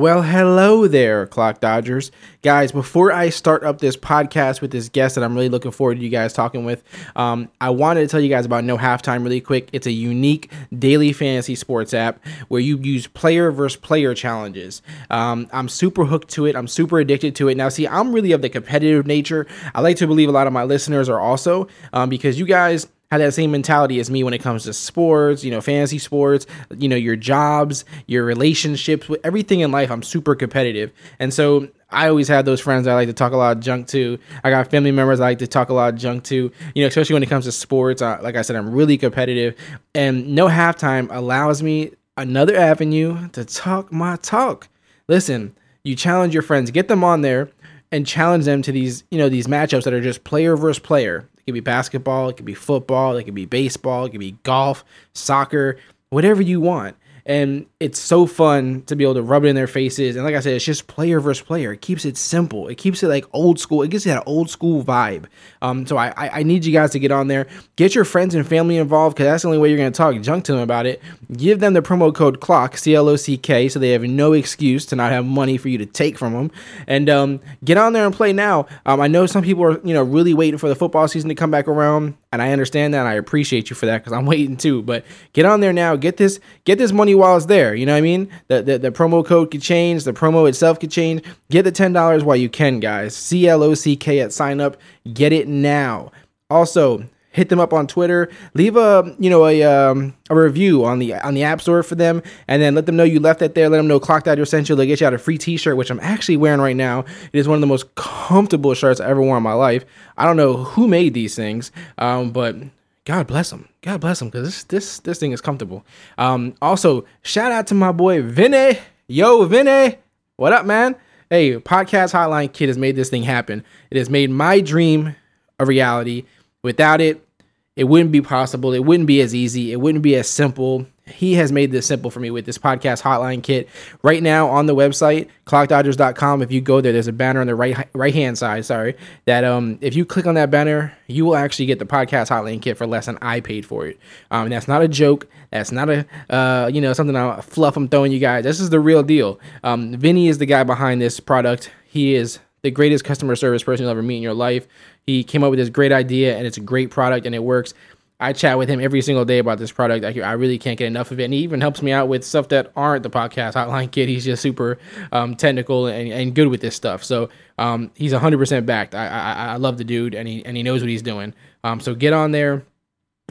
Well, hello there, Clock Dodgers. Guys, before I start up this podcast with this guest that I'm really looking forward to you guys talking with, um, I wanted to tell you guys about No Halftime really quick. It's a unique daily fantasy sports app where you use player versus player challenges. Um, I'm super hooked to it. I'm super addicted to it. Now, see, I'm really of the competitive nature. I like to believe a lot of my listeners are also um, because you guys have that same mentality as me when it comes to sports, you know, fantasy sports, you know, your jobs, your relationships, with everything in life. I'm super competitive. And so I always have those friends I like to talk a lot of junk to. I got family members I like to talk a lot of junk to, you know, especially when it comes to sports. Uh, like I said, I'm really competitive. And no halftime allows me another avenue to talk my talk. Listen, you challenge your friends, get them on there and challenge them to these, you know, these matchups that are just player versus player. It could be basketball, it could be football, it could be baseball, it could be golf, soccer, whatever you want and it's so fun to be able to rub it in their faces. And like I said, it's just player versus player. It keeps it simple. It keeps it like old school. It gives you that old school vibe. Um, so I, I, I need you guys to get on there, get your friends and family involved because that's the only way you're gonna talk junk to them about it. Give them the promo code Clock C L O C K so they have no excuse to not have money for you to take from them. And um, get on there and play now. Um, I know some people are you know really waiting for the football season to come back around, and I understand that. I appreciate you for that because I'm waiting too. But get on there now. Get this get this money while it's there. You know what I mean? The, the, the promo code could change, the promo itself could change. Get the $10 while you can, guys. C L O C K at sign up. Get it now. Also, hit them up on Twitter. Leave a you know a um, a review on the on the App Store for them, and then let them know you left it there. Let them know Clock Dodger sent you. They'll get you out a free T-shirt, which I'm actually wearing right now. It is one of the most comfortable shirts I ever worn in my life. I don't know who made these things, um, but God bless them. God bless them because this this this thing is comfortable. Um, also, shout out to my boy Vinny. Yo, Vinny, what up, man? Hey, podcast hotline kit has made this thing happen. It has made my dream a reality. Without it, it wouldn't be possible. It wouldn't be as easy. It wouldn't be as simple. He has made this simple for me with this podcast hotline kit. Right now on the website, clockdodgers.com, if you go there, there's a banner on the right right hand side, sorry, that um if you click on that banner, you will actually get the podcast hotline kit for less than I paid for it. Um that's not a joke. That's not a uh you know something I fluff I'm throwing you guys. This is the real deal. Um Vinny is the guy behind this product. He is the greatest customer service person you'll ever meet in your life. He came up with this great idea and it's a great product and it works. I chat with him every single day about this product. I, I really can't get enough of it. And he even helps me out with stuff that aren't the podcast hotline kit. He's just super um, technical and, and good with this stuff. So um, he's 100% backed. I, I, I love the dude and he, and he knows what he's doing. Um, so get on there,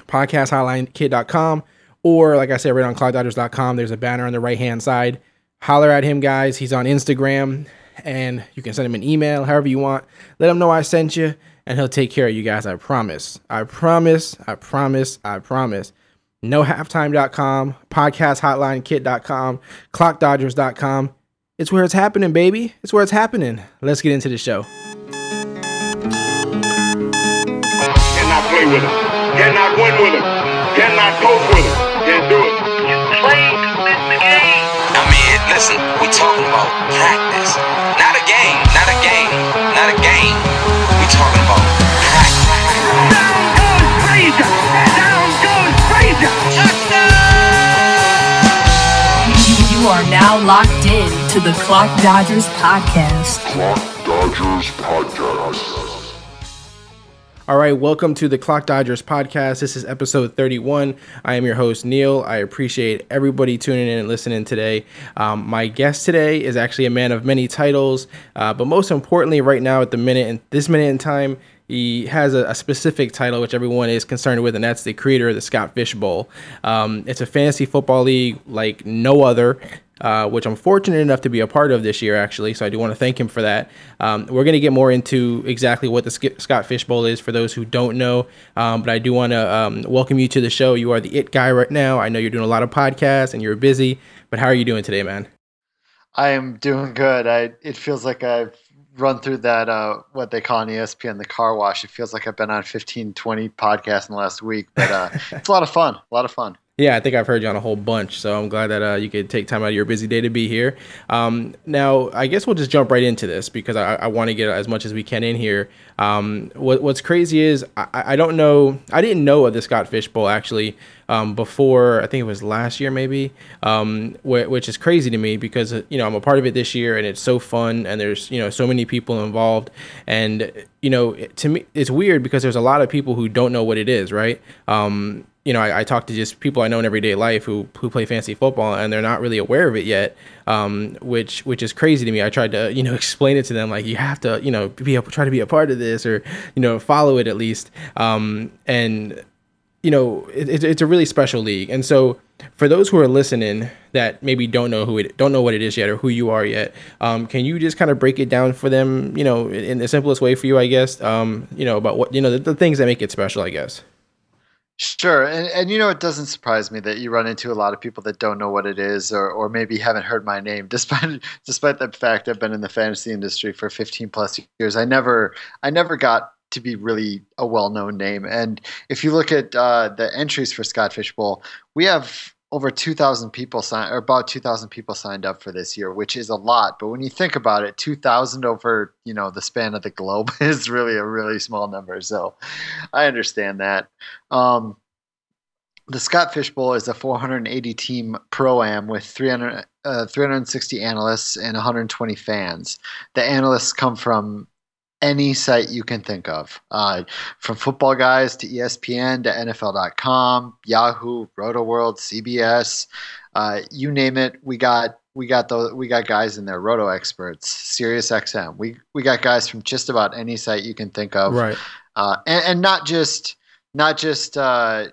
podcasthotlinekit.com, or like I said, right on clockdodgers.com. There's a banner on the right hand side. Holler at him, guys. He's on Instagram and you can send him an email, however you want. Let him know I sent you and he'll take care of you guys. I promise. I promise. I promise. I promise. NoHalftime.com, podcasthotlinekit.com, clockdodgers.com. It's where it's happening, baby. It's where it's happening. Let's get into the show. Cannot play with him. Cannot win with him. Cannot coach with him. Can't do it. You play to win the game. I mean, listen, we talking about practice. Now locked in to the Clock Dodgers podcast. Clock Dodgers Podcast. All right, welcome to the Clock Dodgers podcast. This is episode 31. I am your host, Neil. I appreciate everybody tuning in and listening today. Um, my guest today is actually a man of many titles, uh, but most importantly, right now at the minute, and this minute in time, he has a, a, specific title which everyone is concerned with, and that's the creator of the Scott Fish Bowl. Um, it's a fantasy football league like no other uh, which I'm fortunate enough to be a part of this year, actually. So I do want to thank him for that. Um, we're going to get more into exactly what the Scott Fish Bowl is for those who don't know. Um, but I do want to um, welcome you to the show. You are the it guy right now. I know you're doing a lot of podcasts and you're busy, but how are you doing today, man? I am doing good. I it feels like I've run through that uh, what they call on ESPN the car wash. It feels like I've been on 15, 20 podcasts in the last week, but uh, it's a lot of fun. A lot of fun. Yeah, I think I've heard you on a whole bunch, so I'm glad that uh, you could take time out of your busy day to be here. Um, now, I guess we'll just jump right into this because I, I want to get as much as we can in here. Um, what, what's crazy is I, I don't know, I didn't know of the Scott Fish Bowl actually um, before I think it was last year maybe, um, wh- which is crazy to me because you know I'm a part of it this year and it's so fun and there's you know so many people involved and you know to me it's weird because there's a lot of people who don't know what it is, right? Um, you know, I, I, talk to just people I know in everyday life who who play fantasy football and they're not really aware of it yet, um, which which is crazy to me. I tried to you know explain it to them like you have to you know be a, try to be a part of this or you know follow it at least, um, and you know it, it's a really special league. And so for those who are listening that maybe don't know who it don't know what it is yet or who you are yet, um, can you just kind of break it down for them? You know, in the simplest way for you, I guess. Um, you know about what you know the, the things that make it special, I guess. Sure, and and you know it doesn't surprise me that you run into a lot of people that don't know what it is, or or maybe haven't heard my name, despite despite the fact I've been in the fantasy industry for 15 plus years. I never I never got to be really a well known name. And if you look at uh, the entries for Scott Bowl, we have over 2,000 people signed, or about 2,000 people signed up for this year, which is a lot. But when you think about it, 2,000 over you know the span of the globe is really a really small number. So I understand that. Um, the Scott Fish Bowl is a 480 team pro am with 300, uh, 360 analysts and 120 fans. The analysts come from any site you can think of, uh, from Footballguys to ESPN to NFL.com, Yahoo, RotoWorld, CBS, uh, you name it. We got we got those we got guys in there, Roto experts, Sirius XM. We we got guys from just about any site you can think of, right? Uh, and, and not just not just uh,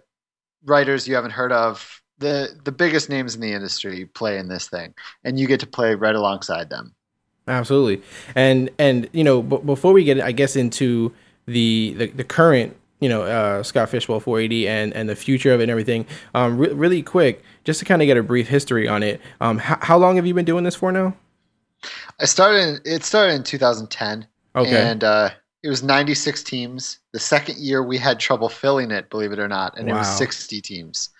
writers you haven't heard of. The the biggest names in the industry play in this thing, and you get to play right alongside them. Absolutely, and and you know, b- before we get, I guess, into the the, the current, you know, uh, Scott Fish Bowl 480 and and the future of it and everything, um, re- really quick, just to kind of get a brief history on it. Um, h- how long have you been doing this for now? I started. It started in 2010. Okay, and uh, it was 96 teams. The second year we had trouble filling it, believe it or not, and wow. it was 60 teams.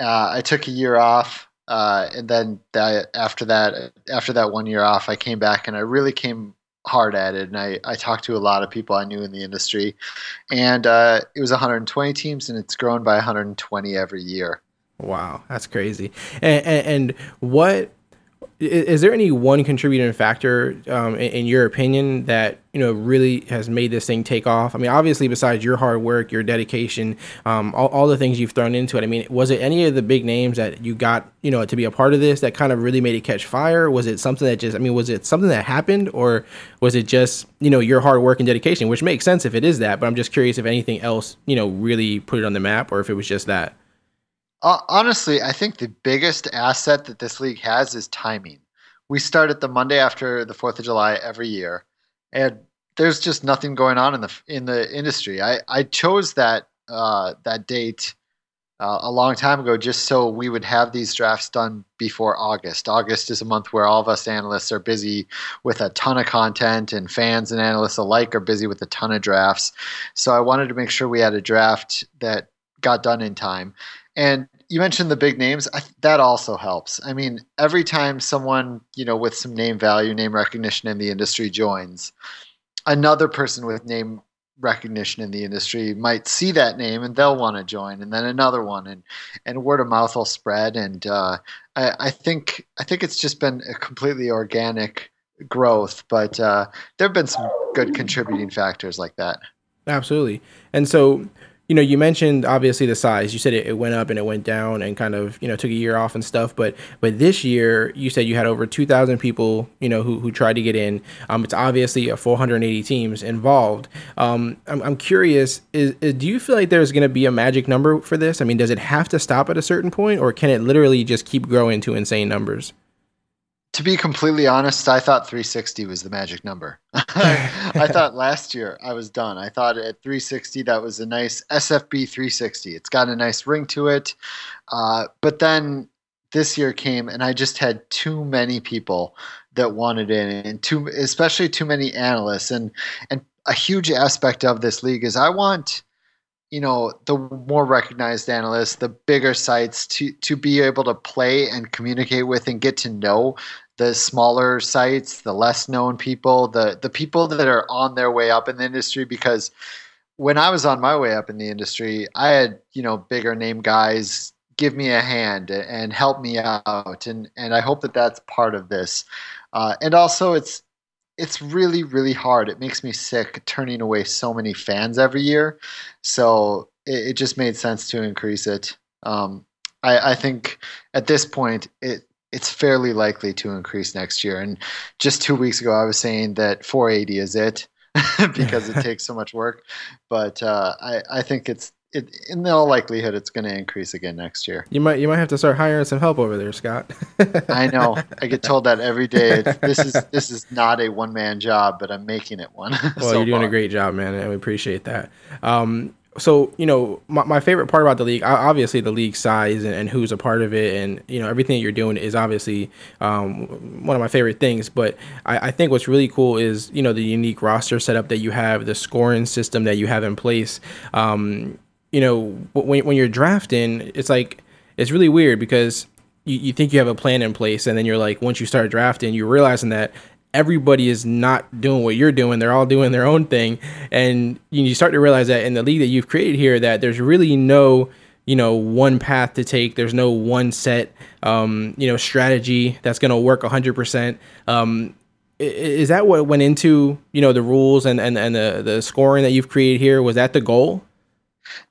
Uh, I took a year off. Uh, and then that, after that, after that one year off, I came back and I really came hard at it. And I, I talked to a lot of people I knew in the industry, and uh, it was 120 teams, and it's grown by 120 every year. Wow, that's crazy. And, and, and what is there any one contributing factor um, in, in, your opinion that you know really has made this thing take off? I mean obviously besides your hard work your dedication um, all, all the things you've thrown into it i mean was it any of the big names that you got you know to be a part of this that kind of really made it catch fire? Was it something that just i mean was it something that happened or was it just you know your hard work and dedication which makes sense if it is that but i'm just curious if anything else you know really put it on the map or if it was just that uh, honestly, I think the biggest asset that this league has is timing. We start at the Monday after the Fourth of July every year, and there's just nothing going on in the in the industry. I, I chose that uh, that date uh, a long time ago just so we would have these drafts done before August. August is a month where all of us analysts are busy with a ton of content, and fans and analysts alike are busy with a ton of drafts. So I wanted to make sure we had a draft that got done in time. And you mentioned the big names. I, that also helps. I mean, every time someone you know with some name value, name recognition in the industry joins, another person with name recognition in the industry might see that name and they'll want to join, and then another one, and and word of mouth will spread. And uh, I, I think I think it's just been a completely organic growth, but uh, there have been some good contributing factors like that. Absolutely. And so you know, you mentioned obviously the size. You said it, it, went up and it went down and kind of, you know, took a year off and stuff. But but this year, you said you had over 2,000 people, you know, who, who tried to get in. Um, it's obviously a 480 teams involved. Um, I'm, I'm curious, is, is, do you feel like there's going to be a magic number for this? I mean, does it have to stop at a certain point or can it literally just keep growing to insane numbers? To be completely honest, I thought 360 was the magic number. I thought last year I was done. I thought at 360 that was a nice SFB 360. It's got a nice ring to it. Uh, but then this year came and I just had too many people that wanted in, and too, especially too many analysts. And and a huge aspect of this league is I want you know the more recognized analysts, the bigger sites to to be able to play and communicate with and get to know the smaller sites, the less known people, the the people that are on their way up in the industry because when I was on my way up in the industry, I had, you know, bigger name guys give me a hand and help me out and and I hope that that's part of this. Uh, and also it's it's really really hard. It makes me sick turning away so many fans every year. So it, it just made sense to increase it. Um, I, I think at this point it it's fairly likely to increase next year. And just two weeks ago, I was saying that 480 is it because it takes so much work. But uh, I I think it's it, in all likelihood it's going to increase again next year. You might you might have to start hiring some help over there, Scott. I know. I get told that every day. It's, this is this is not a one man job, but I'm making it one. Well, so you're doing far. a great job, man, and we appreciate that. Um, so you know my, my favorite part about the league obviously the league size and, and, who's a part of it and you know everything you're doing is obviously um, one of my favorite things but I, I, think what's really cool is you know the unique roster setup that you have the scoring system that you have in place um, you know when, when you're drafting it's like it's really weird because you, you think you have a plan in place and then you're like once you start drafting you're realizing that everybody is not doing what you're doing. They're all doing their own thing. And you start to realize that in the league that you've created here, that there's really no, you know, one path to take. There's no one set, um, you know, strategy that's going to work 100%. Um, is that what went into, you know, the rules and, and, and the, the scoring that you've created here? Was that the goal?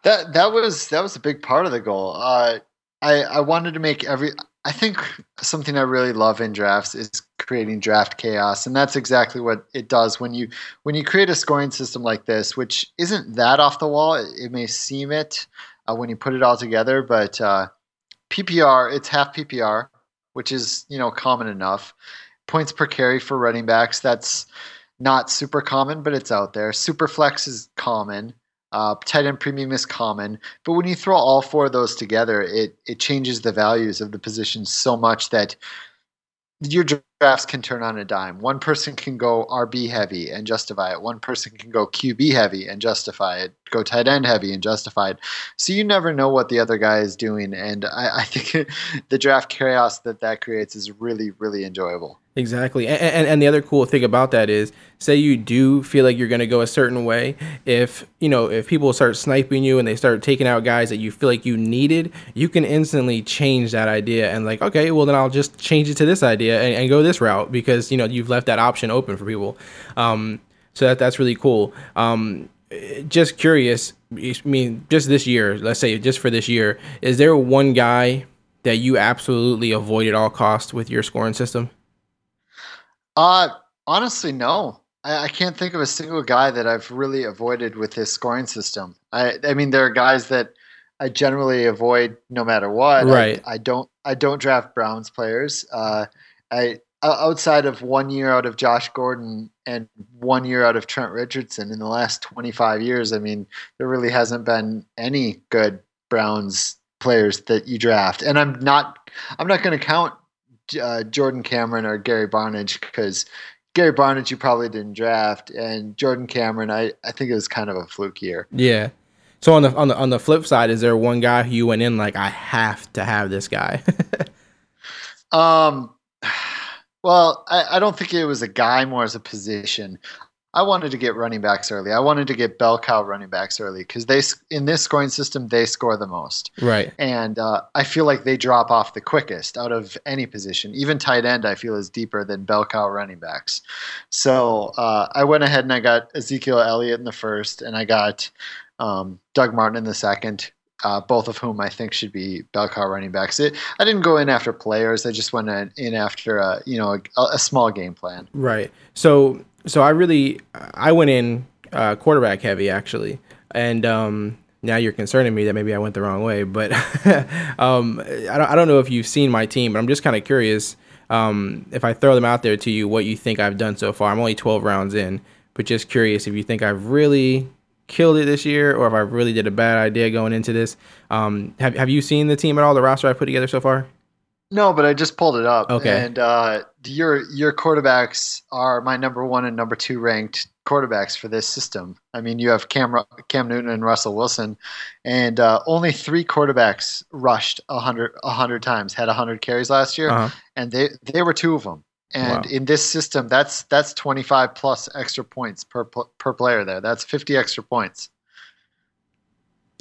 That, that was, that was a big part of the goal. Uh, I, I wanted to make every, I think something I really love in drafts is creating draft chaos, and that's exactly what it does when you when you create a scoring system like this, which isn't that off the wall. It, it may seem it uh, when you put it all together, but uh, PPR it's half PPR, which is you know common enough. Points per carry for running backs that's not super common, but it's out there. Super flex is common. Uh, tight end premium is common, but when you throw all four of those together, it it changes the values of the position so much that your drafts can turn on a dime. One person can go RB heavy and justify it. One person can go QB heavy and justify it. Go tight end heavy and justify it. So you never know what the other guy is doing, and I, I think the draft chaos that that creates is really really enjoyable. Exactly. And, and, and, the other cool thing about that is, say you do feel like you're going to go a certain way. If, you know, if people start sniping you and they start taking out guys that you feel like you needed, you can instantly change that idea and, like, okay, well, then I'll just change it to this idea and, and go this route because, you know, you've left that option open for people. Um, so that, that's really cool. Um, just curious, I mean, just this year, let's say just for this year, is there one guy that you absolutely avoid at all costs with your scoring system? Uh honestly, no. I, I, can't think of a single guy that I've really avoided with this scoring system. I I mean, there are guys that I generally avoid no matter what. Right. I, I don't I don't draft Browns players. Uh, I outside of one year out of Josh Gordon and one year out of Trent Richardson in the last 25 years, I mean, there really hasn't been any good Browns players that you draft. And I'm not I'm not going to count uh, Jordan Cameron or Gary Barnidge because Gary Barnidge you probably didn't draft, and Jordan Cameron I, I think it was kind of a fluke year. Yeah. So on the on the on the flip side, is there one guy who you went in like I have to have this guy? um, well, I, I don't think it was a guy more as a position. I wanted to get running backs early. I wanted to get bell cow running backs early because they in this scoring system they score the most. Right. And uh, I feel like they drop off the quickest out of any position. Even tight end, I feel is deeper than bell cow running backs. So uh, I went ahead and I got Ezekiel Elliott in the first, and I got um, Doug Martin in the second. Uh, both of whom I think should be bell cow running backs. It, I didn't go in after players. I just went in after a you know a, a small game plan. Right. So so I really I went in uh, quarterback heavy actually, and um, now you're concerning me that maybe I went the wrong way. But um, I don't I don't know if you've seen my team, but I'm just kind of curious um, if I throw them out there to you, what you think I've done so far. I'm only 12 rounds in, but just curious if you think I've really killed it this year or if I really did a bad idea going into this. Um, have Have you seen the team at all? The roster I put together so far? No, but I just pulled it up. Okay. And uh, your your quarterbacks are my number one and number two ranked quarterbacks for this system. I mean, you have Cam Cam Newton and Russell Wilson, and uh, only three quarterbacks rushed a hundred a hundred times, had a hundred carries last year, Uh-huh. and they they were two of them. And Wow. in this system, that's that's twenty five plus extra points per per player. There, that's fifty extra points.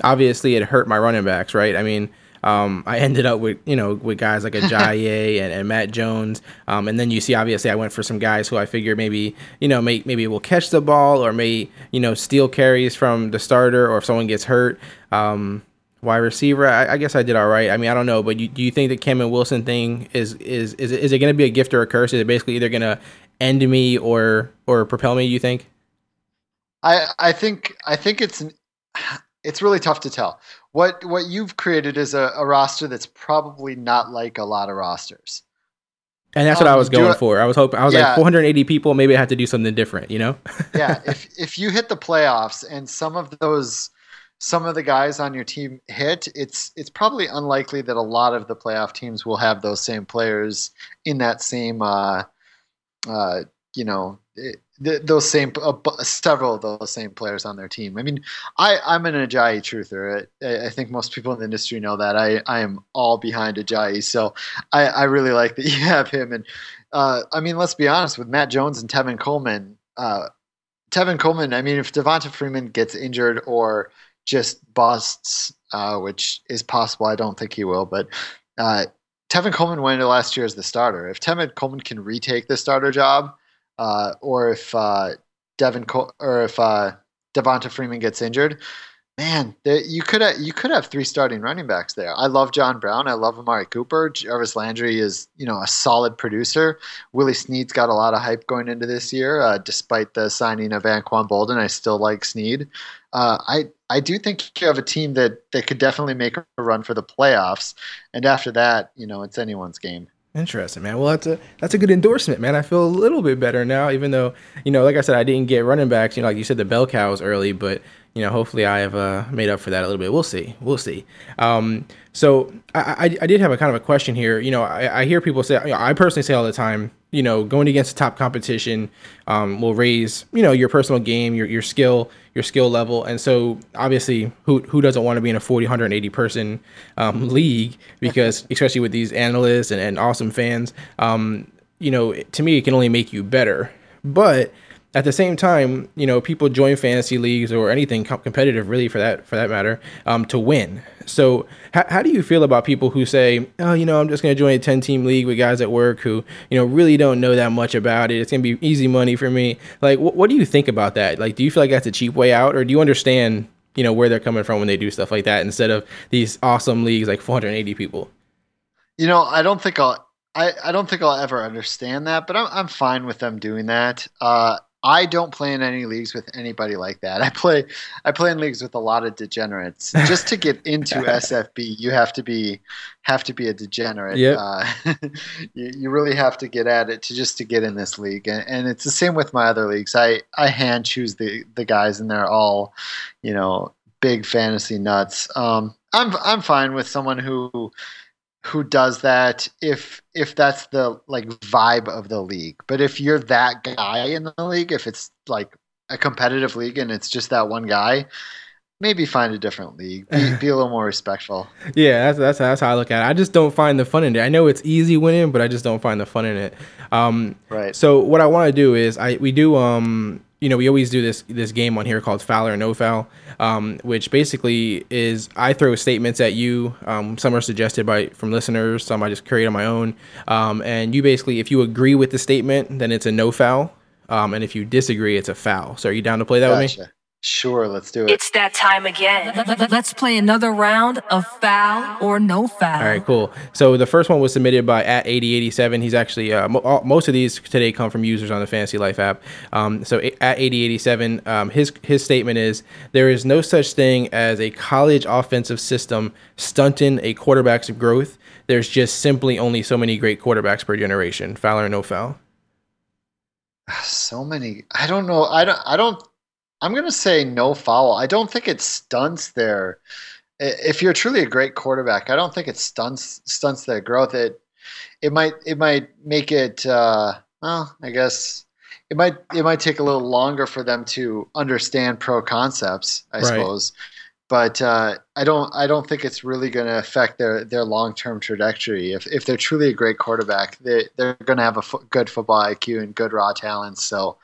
obviously it hurt my running backs, right? I mean, um, I ended up with you know with guys like Ajayi and, and Matt Jones, um, and then you see obviously I went for some guys who I figured maybe you know may, maybe will catch the ball or may you know steal carries from the starter or if someone gets hurt. Um, wide receiver, I, I guess I did all right. I mean, I don't know, but you, do you think the Cam and Wilson thing is is is it, is it going to be a gift or a curse? Is it basically either going to end me or or propel me? You think? I I think I think it's it's really tough to tell. What what you've created is a, a roster that's probably not like a lot of rosters. And that's what Um, I was going for. I was hoping I was Yeah. like 480 people. Maybe I have to do something different, you know? Yeah, if if you hit the playoffs and some of those some of the guys on your team hit, it's it's probably unlikely that a lot of the playoff teams will have those same players in that same uh, uh, you know it, th- those same uh, several of those same players on their team. I mean, I I'm an Ajayi truther. I, I think most people in the industry know that. I I am all behind Ajayi, so I I really like that you have him. And uh, I mean, let's be honest with Matt Jones and Tevin Coleman. Uh, Tevin Coleman, I mean, if Devonta Freeman gets injured or just busts, uh, which is possible, I don't think he will, but uh, Tevin Coleman went into last year as the starter. If Tevin Coleman can retake the starter job, uh, or if uh, Devin Col- or if uh, Devonta Freeman gets injured, man, you could have, you could have three starting running backs there. I love John Brown. I love Amari Cooper. Jarvis Landry is you know a solid producer. Willie Snead's got a lot of hype going into this year, uh, despite the signing of Anquan Boldin. I still like Snead. Uh, I I do think you have a team that that could definitely make a run for the playoffs, and after that, you know, it's anyone's game. Interesting, man. Well, that's a that's a good endorsement, man. I feel a little bit better now, even though you know, like I said, I didn't get running backs. You know, like you said, the bell cows early, but you know, hopefully, I have uh, made up for that a little bit. We'll see. We'll see. Um, so I, I I did have a kind of a question here. You know, I, I hear people say, you know, I personally say all the time, you know, going against the top competition um, will raise you know your personal game, your your skill, your skill level, and so obviously, who who doesn't want to be in a 40, 180 person um, league? Because especially with these analysts and, and awesome fans, um, you know, to me, it can only make you better. But at the same time, you know, people join fantasy leagues or anything com- competitive, really, for that for that matter, um, to win. So, how, how do you feel about people who say, "Oh, you know, I'm just going to join a 10 team league with guys at work who, you know, really don't know that much about it. It's going to be easy money for me." Like, wh- what do you think about that? Like, do you feel like that's a cheap way out, or do you understand, you know, where they're coming from when they do stuff like that instead of these awesome leagues like 480 people? You know, I don't think I'll. I, I don't think I'll ever understand that, but I'm I'm fine with them doing that. Uh, I don't play in any leagues with anybody like that. I play I play in leagues with a lot of degenerates. Just to get into SFB, you have to be have to be a degenerate. Yep. Uh, you, you really have to get at it to just to get in this league, and, and it's the same with my other leagues. I I hand choose the the guys, and they're all, you know, big fantasy nuts. Um, I'm I'm fine with someone who who does that if if that's the like vibe of the league. But if you're that guy in the league, if it's like a competitive league and it's just that one guy, maybe find a different league. Be, be a little more respectful. Yeah, that's, that's that's how I look at it. I just don't find the fun in it. I know it's easy winning, but I just don't find the fun in it. Um, Right. So what I want to do is I we do um you know we always do this this game on here called foul or no foul, um, which basically is I throw statements at you. Um, some are suggested by from listeners, some I just create on my own. Um, and you basically if you agree with the statement, then it's a no foul. Um, and if you disagree, it's a foul. So are you down to play that with me? Gotcha. Sure, let's do it. It's that time again. Let's play another round of foul or no foul. All right, cool. So the first one was submitted by at 8087. He's actually uh, mo- all, most of these today come from users on the Fantasy Life app. Um, so a- at 8087, um, his his statement is there is no such thing as a college offensive system stunting a quarterback's growth. There's just simply only so many great quarterbacks per generation. Foul or no foul? so many. I don't know. I don't. I don't. I'm gonna say no foul. I don't think it stunts their. If you're truly a great quarterback, I don't think it stunts stunts their growth. It it might it might make it. Uh, well, I guess it might it might take a little longer for them to understand pro concepts. I Right. suppose. But uh, I don't. I don't think it's really going to affect their, their long term trajectory. If, if they're truly a great quarterback, they they're going to have a fo- good football IQ and good raw talent. So,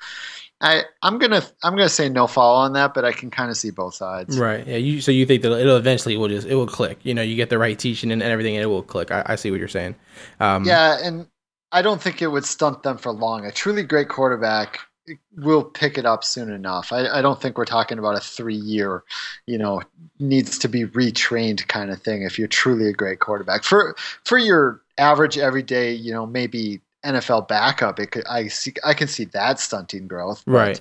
I I'm gonna I'm gonna say no foul on that, but I can kind of see both sides. Right. Yeah. You so you think that it'll eventually will just it will click. You know, you get the right teaching and everything, and it will click. I, I see what you're saying. Um, Yeah, and I don't think it would stunt them for long. A truly great quarterback will pick it up soon enough. I, I don't think we're talking about a three year, you know, needs to be retrained kind of thing. If you're truly a great quarterback for for your average everyday, you know, maybe NFL backup, it could I see I can see that stunting growth. but, Right.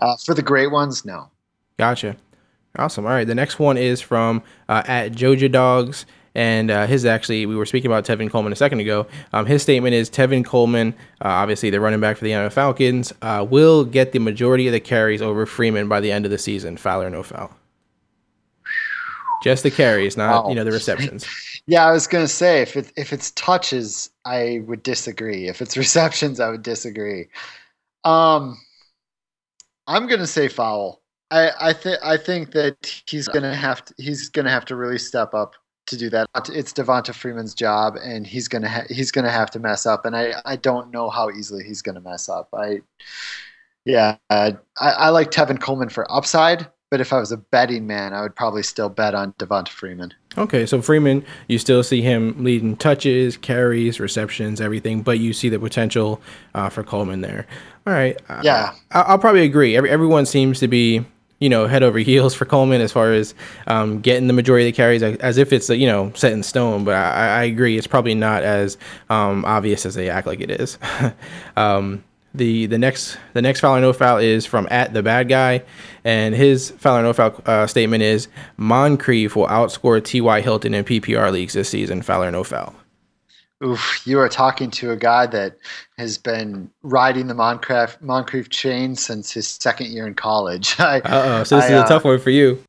Uh, for the great ones, no. Gotcha. Awesome. All right. The next one is from uh, at Joja Dogs. And uh, his actually, we were speaking about Tevin Coleman a second ago. Um, his statement is Tevin Coleman, uh, obviously the running back for the Atlanta Falcons, uh, will get the majority of the carries over Freeman by the end of the season, foul or no foul. Just the carries, not Wow. you know the receptions. Yeah, I was gonna say if it if it's touches, I would disagree. If it's receptions, I would disagree. Um, I'm gonna say foul. I I think I think that he's gonna have to he's gonna have to really step up to do that. It's Devonta Freeman's job, and he's gonna ha- he's gonna have to mess up. And I I don't know how easily he's gonna mess up. I yeah, I, I like Tevin Coleman for upside, but if I was a betting man, I would probably still bet on Devonta Freeman. Okay, so Freeman, you still see him leading touches, carries, receptions, everything, but you see the potential uh, for Coleman there. All right. Yeah. I, I'll probably agree. Every, everyone seems to be, you know, head over heels for Coleman as far as um, getting the majority of the carries, as, if it's, you know, set in stone. But I, I agree, it's probably not as um, obvious as they act like it is. um, the the next the next foul or no foul is from at the bad guy, and his foul or no foul uh, statement is Moncrief will outscore T.Y. Hilton in PPR leagues this season. Foul or no foul. Oof, you are talking to a guy that has been riding the Moncrief, Moncrief chain since his second year in college. Uh oh, so this I, is a uh, tough one for you.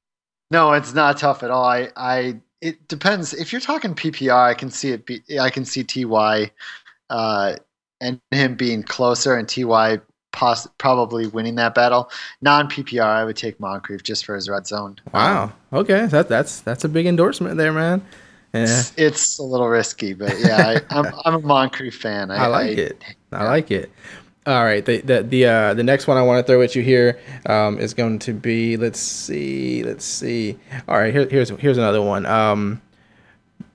No, it's not tough at all. I, I, it depends. If you're talking PPR, I can see it. Be, I can see Ty, uh, and him being closer, and Ty poss- probably winning that battle. Non PPR, I would take Moncrief just for his red zone. Wow. Okay, that that's that's a big endorsement there, man. Yeah, It's, it's a little risky, but yeah, I, I'm I'm a Moncrief fan. I, I like it. I like it. All right, the the the uh, the next one I want to throw at you here um, is going to be let's see, let's see. All right, here, here's here's another one. Um,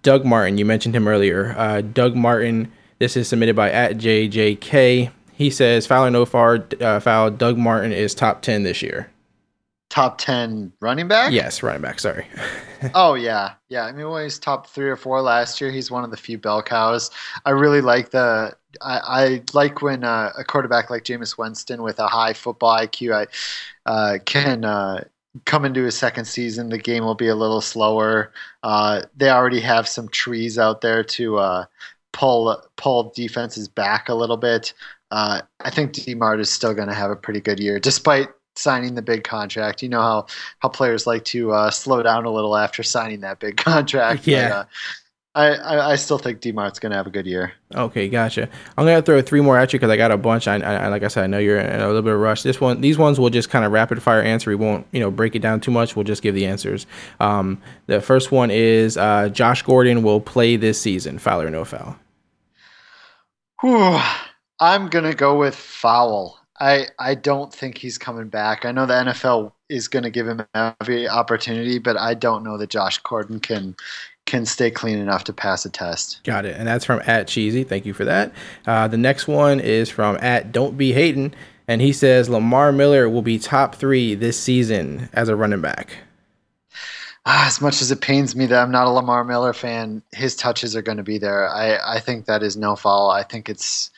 Doug Martin, you mentioned him earlier. Uh, Doug Martin, this is submitted by at JJK. He says foul or no far uh, foul. Doug Martin is top ten this year. Top ten running back. Yes, running back. Sorry. Oh yeah, yeah. I mean, when he's top three or four last year, he's one of the few bell cows. I really like the. I, I like when uh, a quarterback like Jameis Winston with a high football IQ I, uh, can uh, come into his second season. The game will be a little slower. Uh, they already have some trees out there to uh, pull pull defenses back a little bit. Uh, I think Demart is still going to have a pretty good year, despite signing the big contract. You know how how players like to uh, slow down a little after signing that big contract. Yeah. But, uh, I, I I still think Demart's going to have a good year. Okay, gotcha. I'm gonna throw three more at you because I got a bunch. I, I like I said, I know you're in a little bit of rush. This one, these ones will just kind of rapid fire answer. We won't, you know, break it down too much. We'll just give the answers. Um, the first one is uh, Josh Gordon will play this season. Foul or no foul? Whew. I'm gonna go with foul. I I don't think he's coming back. I know the NFL is gonna give him every opportunity, but I don't know that Josh Gordon can can stay clean enough to pass a test. Got it. And that's from at Cheesy. Thank you for that. Uh, the next one is from at Don't Be Hating, and he says Lamar Miller will be top three this season as a running back. Ah, as much as it pains me that I'm not a Lamar Miller fan, his touches are going to be there. I, I think that is no foul. I think it's,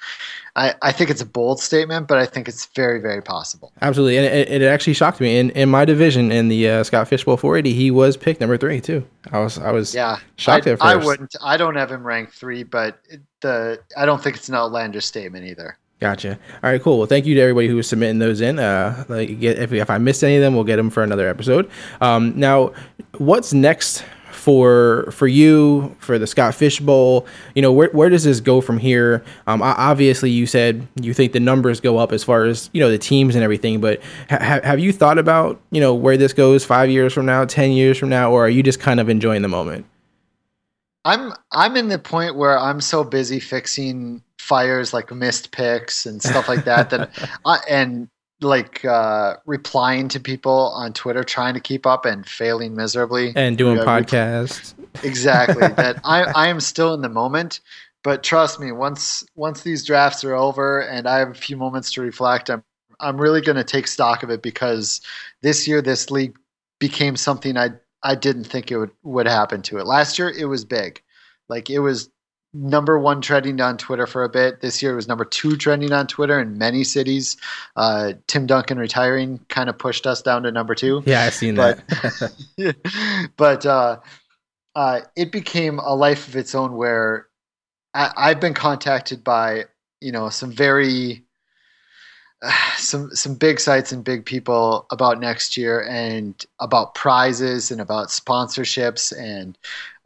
I, I think it's a bold statement, but I think it's very very possible. Absolutely, and it, it actually shocked me. In in my division, in the uh, Scott Fishbowl 480, he was picked number three too. I was I was Yeah, shocked I, at I wouldn't. I don't have him ranked three, but the I don't think it's an outlandish statement either. Gotcha. All right, cool. Well, thank you to everybody who was submitting those in. Uh, like, if, if I missed any of them, we'll get them for another episode. Um, now, what's next for for you for the Scott Fish Bowl. You know, where where does this go from here? Um, obviously, you said you think the numbers go up as far as you know the teams and everything, but ha- have you thought about you know where this goes five years from now, ten years from now, or are you just kind of enjoying the moment? I'm I'm in the point where I'm so busy fixing fires like missed picks and stuff like that that I, and like uh, replying to people on Twitter, trying to keep up and failing miserably. And doing Yeah, podcasts. exactly that I, I am still in the moment but trust me once once these drafts are over and i have a few moments to reflect i'm i'm really going to take stock of it because this year this league became something i i didn't think it would would happen to it. Last year it was big. Like it was number one trending on twitter for a bit. This year it was number two trending on twitter in many cities. Uh, tim duncan retiring kind of pushed us down to number two. Yeah, I've seen but that. but uh, uh, it became a life of its own where I, I've been contacted by you know some very some some big sites and big people about next year and about prizes and about sponsorships and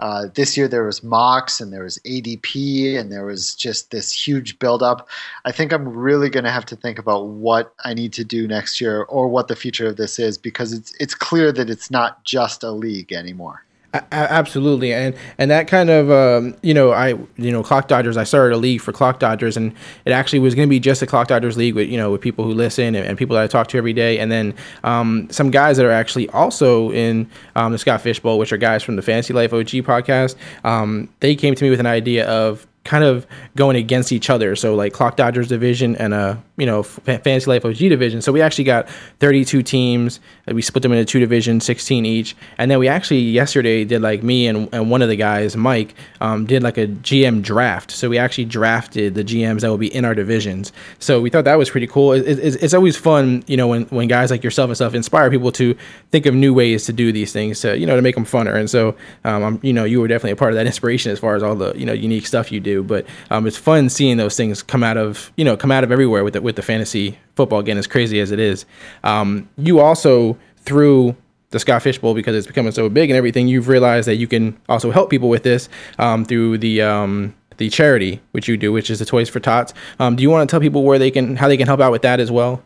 uh, this year there was mocks and there was ADP and there was just this huge buildup. I think I'm really going to have to think about what I need to do next year or what the future of this is because it's it's clear that it's not just a league anymore. Absolutely and and that kind of um, you know i you know clock dodgers i started a league for clock dodgers and it actually was going to be just a clock dodgers league with you know with people who listen and, and people that i talk to every day and then um, some guys that are actually also in um, the scott fish bowl which are guys from the fantasy life og podcast um, they came to me with an idea of kind of going against each other. So like Clock Dodgers division and a you know Fantasy Life OG division. So we actually got 32 teams. We split them into two divisions, 16 each. And then we actually yesterday did like me and, and one of the guys, Mike, um, did like a GM draft. So we actually drafted the GMs that will be in our divisions. So we thought that was pretty cool. It, it, it's, always fun, you know, when when guys like yourself and stuff inspire people to think of new ways to do these things to you know to make them funner. And so um, I'm, you know you were definitely a part of that inspiration as far as all the you know unique stuff you do. But um, it's fun seeing those things come out of you know come out of everywhere with the, with the fantasy football again as crazy as it is. Um, you also through the Scott Fish Bowl because it's becoming so big and everything. You've realized that you can also help people with this um, through the um, the charity which you do, which is the Toys for Tots. Um, do you want to tell people where they can how they can help out with that as well?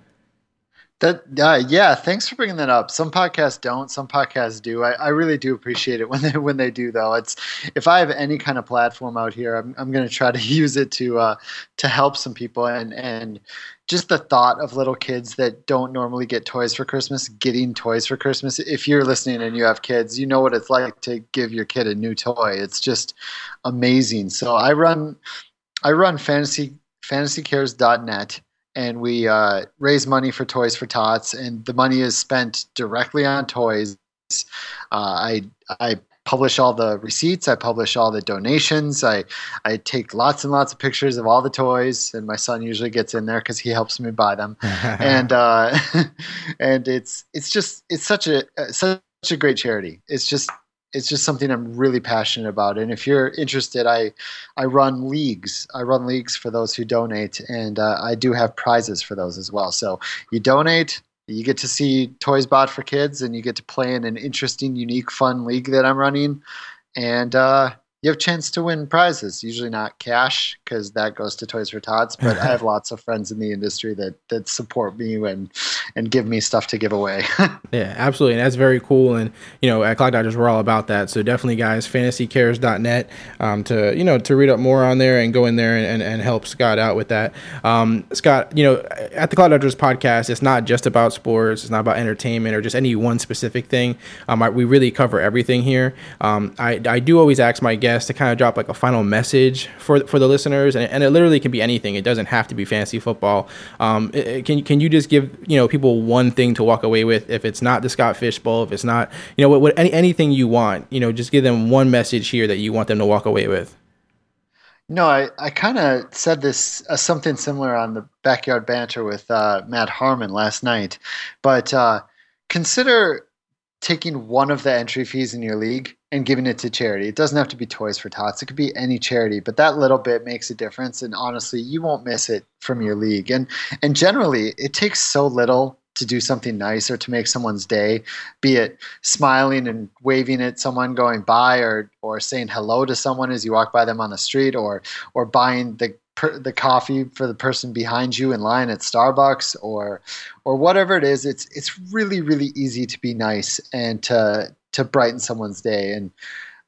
That uh, yeah, thanks for bringing that up. Some podcasts don't, some podcasts do. I, I really do appreciate it when they when they do though. It's if I have any kind of platform out here, I'm I'm going to try to use it to uh, to help some people and and just the thought of little kids that don't normally get toys for Christmas getting toys for Christmas. If you're listening and you have kids, you know what it's like to give your kid a new toy. It's just amazing. So I run I run fantasy fantasycares.net and we uh, raise money for Toys for Tots, and the money is spent directly on toys. Uh, I I publish all the receipts. I publish all the donations. I I take lots and lots of pictures of all the toys, and my son usually gets in there because he helps me buy them. and uh, and it's it's just it's such a such a great charity. It's just it's just something I'm really passionate about. And if you're interested, I I run leagues. I run leagues for those who donate, and uh, I do have prizes for those as well. So you donate, you get to see toys bought for kids, and you get to play in an interesting, unique, fun league that I'm running, and uh, you have a chance to win prizes. Usually not cash because that goes to Toys for Tots, but I have lots of friends in the industry that that support me and and give me stuff to give away. Yeah, absolutely. And that's very cool. And, you know, at Clock Dodgers, we're all about that. So definitely, guys, fantasycares.net um, to, you know, to read up more on there and go in there and, and, and help Scott out with that. Um, Scott, you know, at the Clock Dodgers podcast, it's not just about sports, it's not about entertainment or just any one specific thing. Um, I, we really cover everything here. Um, I, I do always ask my guests to kind of drop like a final message for, for the listeners. And, and it literally can be anything, it doesn't have to be fantasy football. Um, it- it- can, can you just give, you know, people one thing to walk away with if it's not the Scott Fish Bowl, if it's not, you know, what, what any, anything you want, you know, just give them one message here that you want them to walk away with. No, I, I kind of said this uh, something similar on the backyard banter with uh, Matt Harmon last night, but uh, consider taking one of the entry fees in your league and giving it to charity. It doesn't have to be Toys for Tots; it could be any charity, but that little bit makes a difference. And honestly, you won't miss it from your league. And and generally, it takes so little to do something nice or to make someone's day, be it smiling and waving at someone going by, or or saying hello to someone as you walk by them on the street, or or buying the per, the coffee for the person behind you in line at Starbucks, or or whatever it is. It's it's really really easy to be nice and to to brighten someone's day and.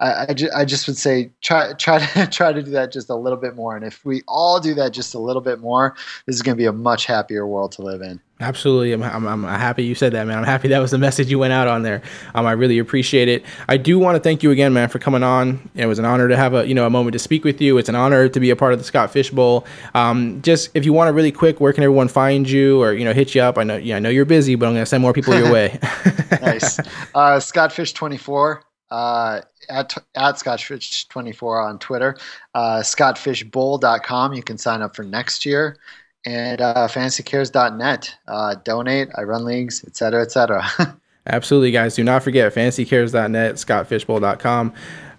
I, I, ju- I just would say try try to try to do that just a little bit more, and if we all do that just a little bit more, this is going to be a much happier world to live in. Absolutely, I'm, I'm, I'm happy you said that, man. I'm happy that was the message you went out on there. Um, I really appreciate it. I do want to thank you again, man, for coming on. It was an honor to have a you know a moment to speak with you. It's an honor to be a part of the Scott Fish Bowl. Um, just if you want to really quick, where can everyone find you or you know hit you up? I know yeah, I know you're busy, but I'm gonna send more people your way. nice, uh, Scottfish twenty four. Uh, at, at Scottfish24 on Twitter, uh, scottfishbowl.com. You can sign up for next year. And uh, fantasycares.net. Uh, donate. I run leagues, etc., cetera, et cetera. Absolutely, guys. Do not forget fantasycares.net, scottfishbowl.com.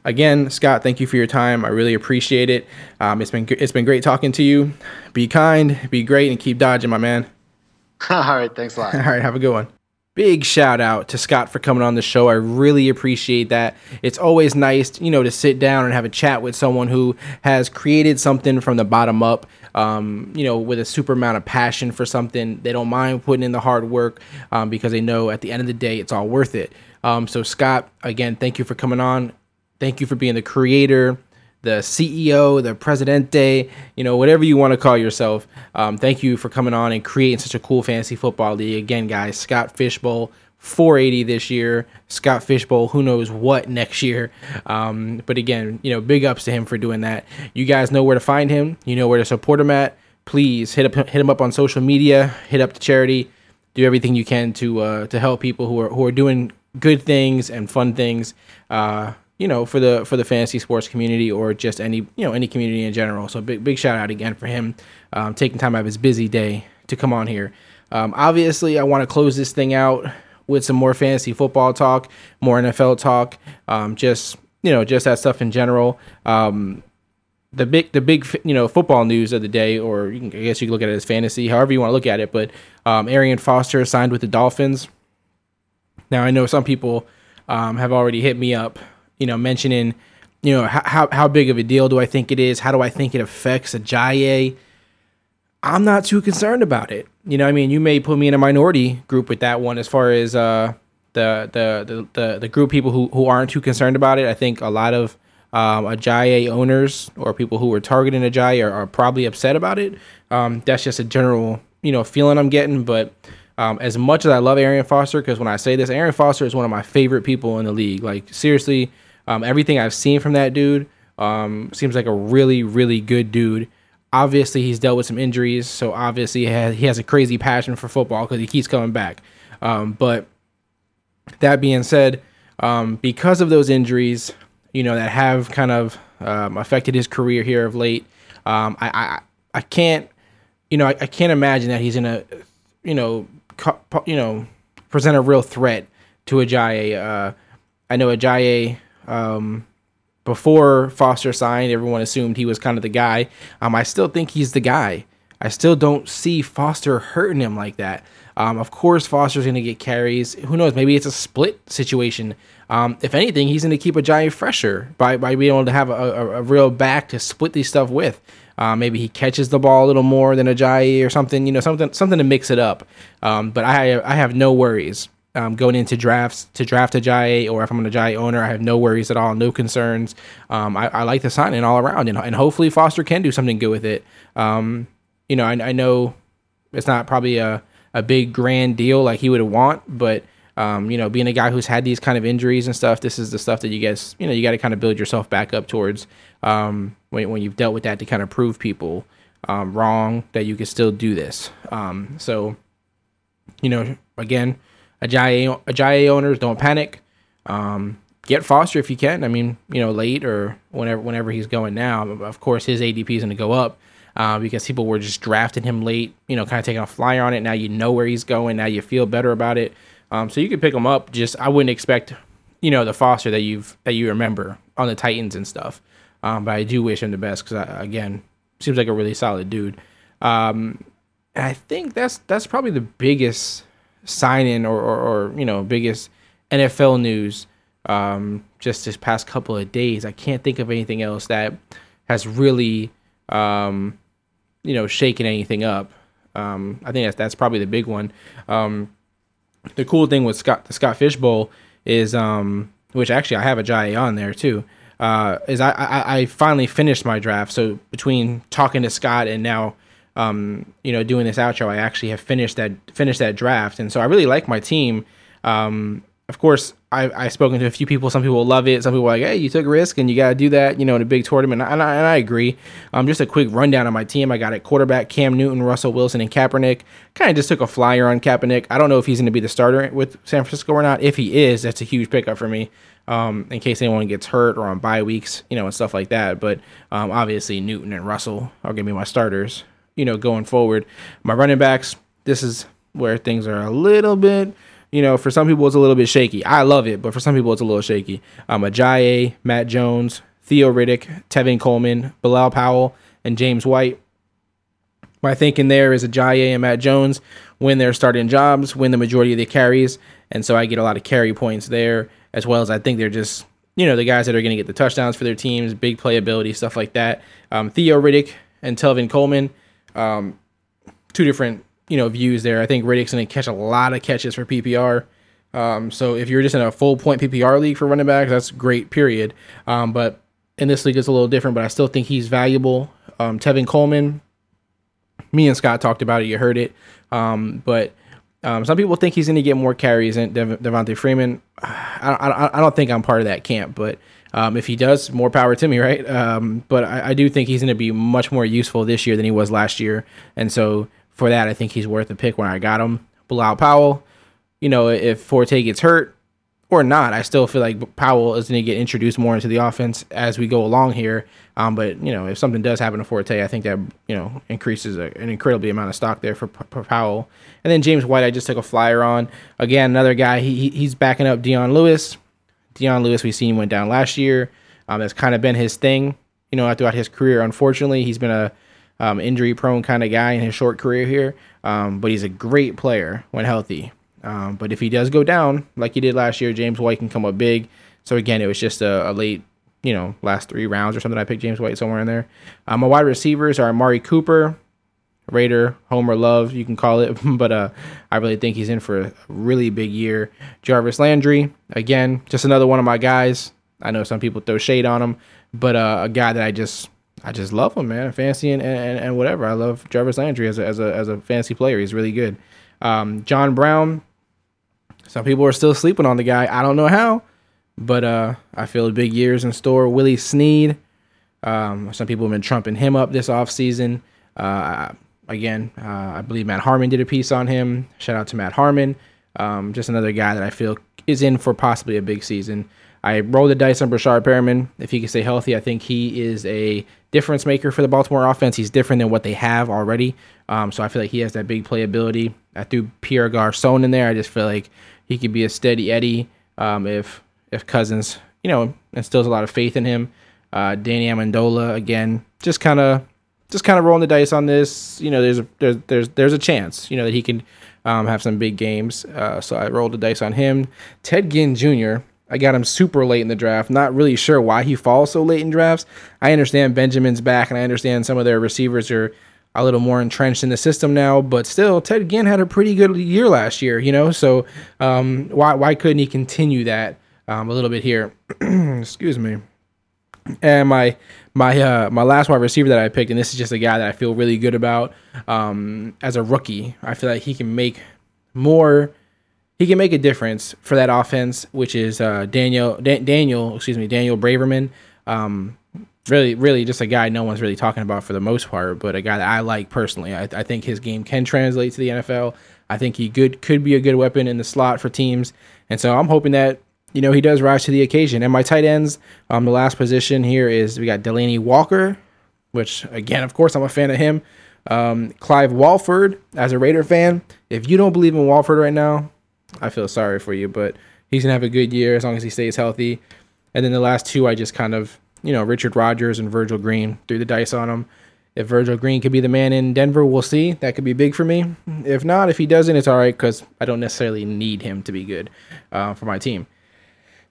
Again, Scott, thank you for your time. I really appreciate it. Um, it's been it's been great talking to you. Be kind, be great, and keep dodging, my man. All right, thanks a lot. All right, have a good one. Big shout out to Scott for coming on the show. I really appreciate that. It's always nice, you know, to sit down and have a chat with someone who has created something from the bottom up. Um, you know, with a super amount of passion for something. They don't mind putting in the hard work um, because they know at the end of the day it's all worth it. Um, so Scott, again, thank you for coming on. Thank you for being the creator, the CEO, the Presidente, you know, whatever you want to call yourself. Um, thank you for coming on and creating such a cool fantasy football league. Again, guys, Scott Fishbowl, 480 this year. Scott Fishbowl, who knows what next year. Um, but again, you know, big ups to him for doing that. You guys know where to find him. You know where to support him at. Please hit up hit him up on social media. Hit up the charity. Do everything you can to uh, to help people who are who are doing good things and fun things. Uh, you know, for the for the fantasy sports community or just any you know any community in general. So big big shout out again for him um, taking time out of his busy day to come on here. Um, obviously, I want to close this thing out with some more fantasy football talk, more NFL talk, um, just you know just that stuff in general. Um, the big the big you know football news of the day, or can, I guess you can look at it as fantasy, however you want to look at it. But um, Arian Foster signed with the Dolphins. Now I know some people um, have already hit me up you know, mentioning, you know, how how big of a deal do I think it is? How do I think it affects a Ajayi? I'm not too concerned about it. You know, I mean, you may put me in a minority group with that one as far as uh, the, the the the the group of people who who aren't too concerned about it. I think a lot of um, owners or people who are targeting Ajayi are, are probably upset about it. Um, that's just a general you know feeling I'm getting, but. Um, as much as I love Arian Foster, because when I say this, Arian Foster is one of my favorite people in the league. Like seriously, um, everything I've seen from that dude um, seems like a really, really good dude. Obviously, he's dealt with some injuries, so obviously he has, he has a crazy passion for football because he keeps coming back. Um, but that being said, um, because of those injuries, you know that have kind of um, affected his career here of late, um, I, I I can't, you know, I, I can't imagine that he's gonna, you know, you know, present a real threat to Ajayi. Uh, I know Ajayi um, before Foster signed, everyone assumed he was kind of the guy. Um, I still think he's the guy. I still don't see Foster hurting him like that. Um, of course, Foster's going to get carries. Who knows? Maybe it's a split situation. Um, if anything, he's going to keep Ajayi fresher by, by being able to have a, a, a real back to split these stuff with. Uh, maybe he catches the ball a little more than Ajayi or something. You know, something something to mix it up. Um, but I I have no worries um, going into drafts to draft Ajayi or if I'm an Ajayi owner, I have no worries at all, no concerns. Um, I, I, like the signing all around, and, and, hopefully Foster can do something good with it. Um, you know, I, I, know it's not probably a, a big grand deal like he would want, but um, you know, being a guy who's had these kind of injuries and stuff, this is the stuff that you guys, you know, you got to kind of build yourself back up towards um, when, when you've dealt with that to kind of prove people um, wrong that you can still do this. so, you know, again Ajayi owners, don't panic. Um, get Foster if you can. I mean, you know, late or whenever whenever he's going now. Of course, his ADP is going to go up uh, because people were just drafting him late. You know, kind of taking a flyer on it. Now you know where he's going. Now you feel better about it. Um, so you could pick him up. Just I wouldn't expect, you know, the Foster that you've that you remember on the Titans and stuff. Um, but I do wish him the best because again, seems like a really solid dude. Um, I think that's that's probably the biggest signing or, or, or you know biggest NFL news um, just this past couple of days. I can't think of anything else that has really um, you know shaken anything up. Um, I think that's that's probably the big one. Um, the cool thing with Scott the Scott Fish Bowl is um, which actually I have Ajayi on there too. Uh, is I, I I finally finished my draft. So between talking to Scott and now um, you know, doing this outro, I actually have finished that finished that draft, and so I really like my team. Um, of course, I, I've spoken to a few people. Some people love it. Some people are like, "Hey, you took a risk, and you got to do that," you know, in a big tournament. And I, and I agree. Um, just a quick rundown of my team. I got at quarterback Cam Newton, Russell Wilson, and Kaepernick. Kind of just took a flyer on Kaepernick. I don't know if he's going to be the starter with San Francisco or not. If he is, that's a huge pickup for me. Um, in case anyone gets hurt or on bye weeks, you know, and stuff like that. But um, obviously, Newton and Russell are going to be my starters you know, going forward. My running backs, this is where things are a little bit, you know, for some people it's a little bit shaky. I love it, but for some people it's a little shaky. Um, Ajayi, Matt Jones, Theo Riddick, Tevin Coleman, Bilal Powell, and James White. My thinking there is Ajayi and Matt Jones win their starting jobs, win the majority of the carries, and so I get a lot of carry points there, as well as I think they're just, you know, the guys that are going to get the touchdowns for their teams, big playability, stuff like that. Um, Theo Riddick and Tevin Coleman – um, two different you know views there. I think Riddick's going to catch a lot of catches for PPR. Um, so if you're just in a full point PPR league for running backs, that's great. Period. Um, but in this league, it's a little different. But I still think he's valuable. Um, Tevin Coleman. Me and Scott talked about it. You heard it. Um, but um, some people think he's going to get more carries than Dev- Devonta Freeman. I, I, I don't think I'm part of that camp, but um, if he does, more power to me, right? Um, but I, I, do think he's going to be much more useful this year than he was last year, and so for that, I think he's worth a pick when I got him. Bilal Powell, you know, if Forte gets hurt or not, I still feel like Powell is going to get introduced more into the offense as we go along here. Um, but you know, if something does happen to Forte, I think that you know increases a, an incredibly amount of stock there for, for Powell. And then James White, I just took a flyer on. Again, another guy. He he's backing up Dion Lewis. Dion Lewis, we've seen went down last year. Um, that's kind of been his thing, you know, throughout his career. Unfortunately, he's been a um, injury prone kind of guy in his short career here, um, but he's a great player when healthy. Um, but if he does go down like he did last year, James White can come up big. So again, it was just a, a late, you know, last three rounds or something. I picked James White somewhere in there. Um, my wide receivers are Amari Cooper, Raider, Homer Love, you can call it, but uh, I really think he's in for a really big year. Jarvis Landry, again, just another one of my guys. I know some people throw shade on him, but uh, a guy that I just I just love him, man. Fancy and, and, and whatever. I love Jarvis Landry as a as a as a fantasy player. He's really good. Um, John Brown. Some people are still sleeping on the guy. I don't know how, but uh, I feel big years in store. Willie Snead. Um, some people have been trumping him up this offseason. Uh, again, uh, I believe Matt Harmon did a piece on him. Shout out to Matt Harmon. Um, just another guy that I feel is in for possibly a big season. I roll the dice on Breshad Perriman. If he can stay healthy, I think he is a difference maker for the Baltimore offense. He's different than what they have already. Um, so I feel like he has that big playability. I threw Pierre Garcon in there. I just feel like he could be a steady Eddie um, if if Cousins, you know, instills a lot of faith in him. Uh, Danny Amendola again, just kind of just kind of rolling the dice on this. You know, there's a there's there's there's a chance, you know, that he can um, have some big games. Uh, so I rolled the dice on him. Ted Ginn Jr. I got him super late in the draft. Not really sure why he falls so late in drafts. I understand Benjamin's back, and I understand some of their receivers are a little more entrenched in the system now. But still, Ted Ginn had a pretty good year last year, you know. So um, why why couldn't he continue that um, a little bit here? Excuse me. And my my uh, my last wide receiver that I picked, and this is just a guy that I feel really good about um, as a rookie. I feel like he can make more. He can make a difference for that offense, which is uh, Daniel da- Daniel excuse me Daniel Braverman. Um, really, really just a guy no one's really talking about for the most part, but a guy that I like personally. I, I think his game can translate to the NFL. I think he good could be a good weapon in the slot for teams, and so I'm hoping that you know, he does rise to the occasion. And my tight ends, um, the last position here is we got Delanie Walker, which again, of course, I'm a fan of him. Um, Clive Walford, as a Raider fan, if you don't believe in Walford right now, I feel sorry for you, but he's gonna have a good year as long as he stays healthy. And then the last two, I just kind of, you know, Richard Rodgers and Virgil Green threw the dice on them. if Virgil Green could be the man in Denver, we'll see. That could be big for me. If not, if he doesn't, it's all right because I don't necessarily need him to be good uh, for my team.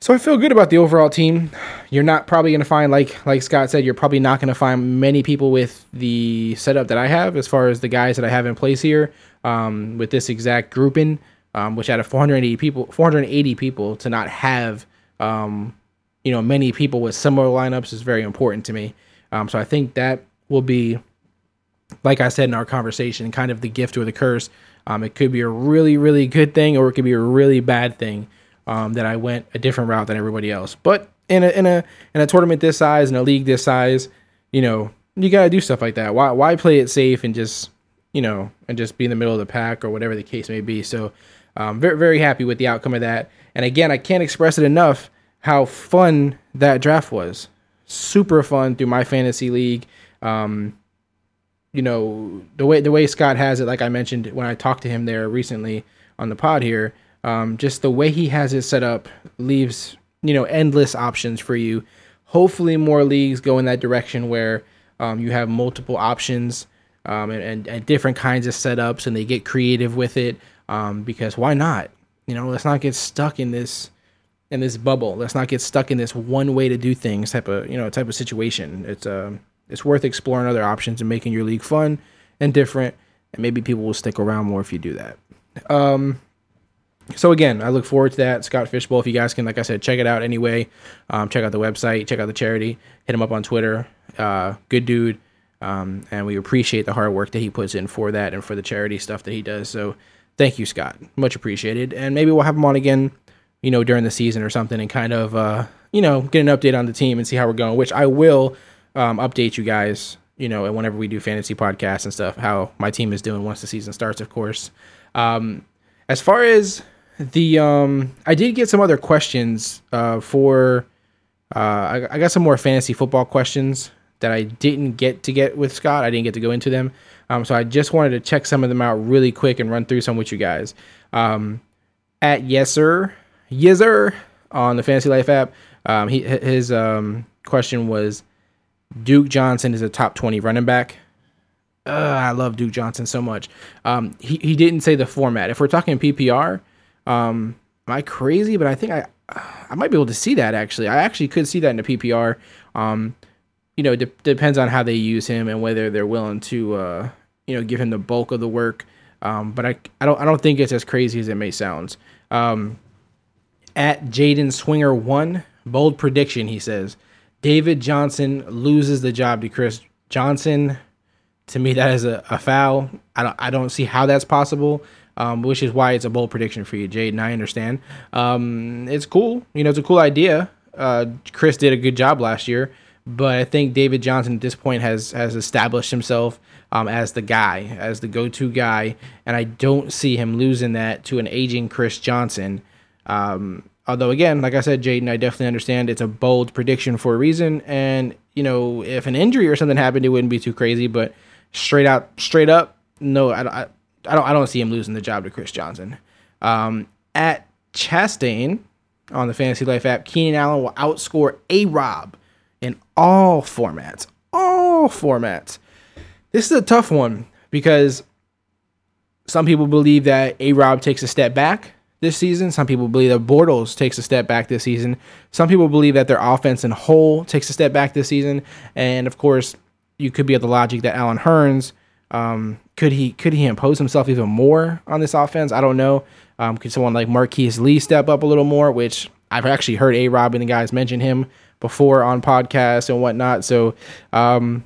So I feel good about the overall team. You're not probably going to find like like Scott said, you're probably not going to find many people with the setup that I have as far as the guys that I have in place here um, with this exact grouping, um, which out of 480 people, 480 people to not have um, you know many people with similar lineups is very important to me. Um, so I think that will be, like I said in our conversation, kind of the gift or the curse. Um, it could be a really, really good thing, or it could be a really bad thing um, that I went a different route than everybody else. But in a in a in a tournament this size, in a league this size, you know, you gotta do stuff like that. Why why play it safe and just you know and just be in the middle of the pack or whatever the case may be. So, um, very very happy with the outcome of that. And again, I can't express it enough how fun that draft was. Super fun through my fantasy league. Um, you know the way the way Scott has it, like I mentioned when I talked to him there recently on the pod here, um, just the way he has it set up leaves you know endless options for you. Hopefully, more leagues go in that direction where um, you have multiple options um, and, and, and different kinds of setups, and they get creative with it. Um, because why not? You know, let's not get stuck in this in this bubble. Let's not get stuck in this one way to do things type of you know type of situation. It's um it's worth exploring other options and making your league fun and different, and maybe people will stick around more if you do that. Um, so again, I look forward to that. Scott Fishbowl, if you guys can, like I said, check it out anyway. Um, check out the website, check out the charity, hit him up on Twitter. Uh, good dude. Um, and we appreciate the hard work that he puts in for that and for the charity stuff that he does. So thank you, Scott. Much appreciated. And maybe we'll have him on again, you know, during the season or something and kind of, uh, you know, get an update on the team and see how we're going, which I will um, update you guys, you know, and whenever we do fantasy podcasts and stuff, how my team is doing once the season starts, of course. Um, as far as the, um, I did get some other questions uh, for, uh, I, I got some more fantasy football questions that I didn't get to get with Scott. I didn't get to go into them. Um, so I just wanted to check some of them out really quick and run through some with you guys. Um, at Yeser, Yeser on the Fantasy Life app, um, he his um, question was Duke Johnson is a top 20 running back. Uh, I love Duke Johnson so much. Um, he, he didn't say the format. If we're talking PPR, um, am I crazy? But I think I I might be able to see that actually. I actually could see that in the PPR. Um, you know, de- depends on how they use him and whether they're willing to uh, you know give him the bulk of the work. Um, but I I don't I don't think it's as crazy as it may sound. Um, at Jaden Swinger one bold prediction he says David Johnson loses the job to Chris Johnson. To me, that is a, a foul. I don't I don't see how that's possible. Um, which is why it's a bold prediction for you, Jaden. I understand. Um, it's cool. You know, it's a cool idea. Uh, Chris did a good job last year, but I think David Johnson at this point has has established himself um, as the guy, as the go-to guy, and I don't see him losing that to an aging Chris Johnson. Um, although again, like I said, Jaden, I definitely understand it's a bold prediction for a reason, and you know, if an injury or something happened, it wouldn't be too crazy. But straight out, straight up, no, I, I, I don't, I don't see him losing the job to Chris Johnson. Um, at Chastain on the Fantasy Life app, Keenan Allen will outscore A Rob in all formats. All formats. This is a tough one because some people believe that A Rob takes a step back this season. Some people believe that Bortles takes a step back this season. Some people believe that their offense in whole takes a step back this season. And of course, you could be at the logic that Allen Hurns um, could he could he impose himself even more on this offense? I don't know. Um, could someone like Marquise Lee step up a little more? Which I've actually heard A Rob and the guys mention him before on podcasts and whatnot. So um,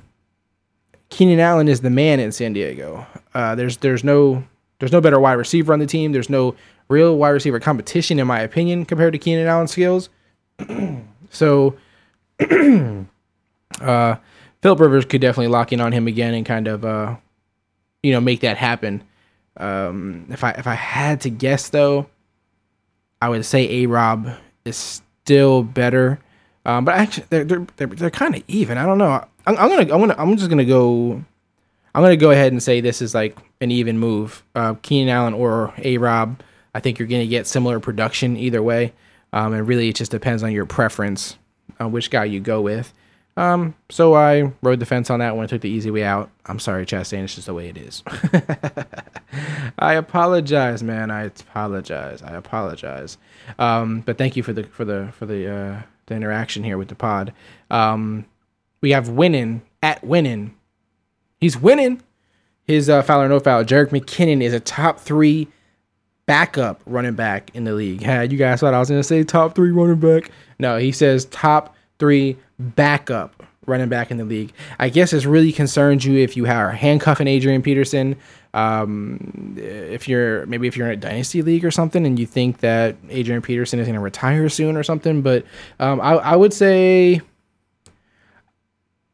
Keenan Allen is the man in San Diego. Uh, there's there's no there's no better wide receiver on the team. There's no real wide receiver competition, in my opinion, compared to Keenan Allen's skills. so, uh, Philip Rivers could definitely lock in on him again and kind of, uh, you know, make that happen. Um, if I if I had to guess though, I would say A Rob is still better. Um, but actually, they're they're they're, they're kind of even. I don't know. I'm, I'm, gonna I'm gonna I'm just gonna go. I'm gonna go ahead and say this is like an even move. Uh, Keenan Allen or A Rob. I think you're gonna get similar production either way. Um, and really, it just depends on your preference on which guy you go with. Um, so I rode the fence on that one, I took the easy way out. I'm sorry, Chastain, it's just the way it is. I apologize, man. I apologize. I apologize. Um, but thank you for the for the for the uh, the interaction here with the pod. Um, we have winning at winning. He's winning. His uh, foul or no foul. Jerick McKinnon is a top three backup running back in the league. Yeah, you guys thought I was gonna say top three running back. No, he says top three backup running back in the league. I guess this really concerns you if you are handcuffing Adrian Peterson. Um, if you're maybe if you're in a dynasty league or something and you think that Adrian Peterson is going to retire soon or something, but um, I, I would say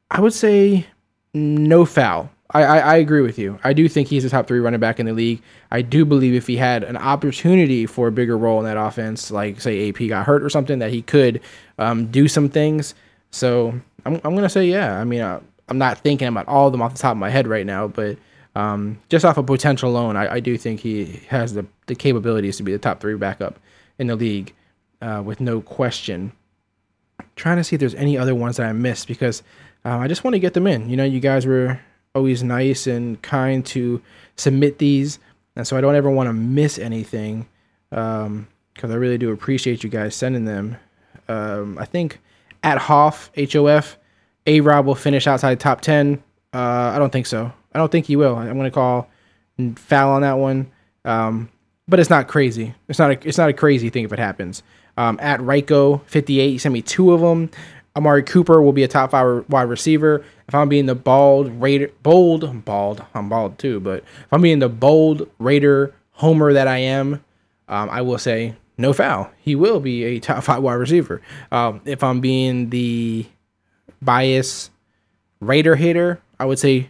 I would say no foul. I, I, I agree with you. I do think he's a top three running back in the league. I do believe if he had an opportunity for a bigger role in that offense, like say AP got hurt or something, that he could um, do some things. So I'm, I'm gonna say yeah. I mean, uh, I'm not thinking about all of them off the top of my head right now, but um, just off of potential alone, I, I do think he has the, the capabilities to be the top three backup in the league uh, with no question. trying to see if there's any other ones that I missed because uh, I just want to get them in. You know, you guys were always nice and kind to submit these, and so I don't ever want to miss anything because um, I really do appreciate you guys sending them. Um, I think at Hoff H O F, A Rob will finish outside top ten. Uh, I don't think so. I don't think he will. I'm going to call foul on that one. Um, but it's not crazy. It's not a, it's not a crazy thing if it happens. Um, at Ryko 58, he sent me two of them. Amari Cooper will be a top five wide receiver. If I'm being the bald Raider, bold, bald, I'm bald too. But if I'm being the bold Raider homer that I am, um, I will say no foul. He will be a top five wide receiver. Um, if I'm being the bias Raider hater, I would say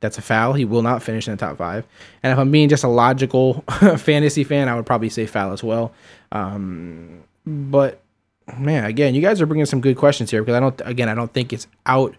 that's a foul. He will not finish in the top five. And if I'm being just a logical fantasy fan, I would probably say foul as well. Um, but man, again, you guys are bringing some good questions here because I don't. Again, I don't think it's out.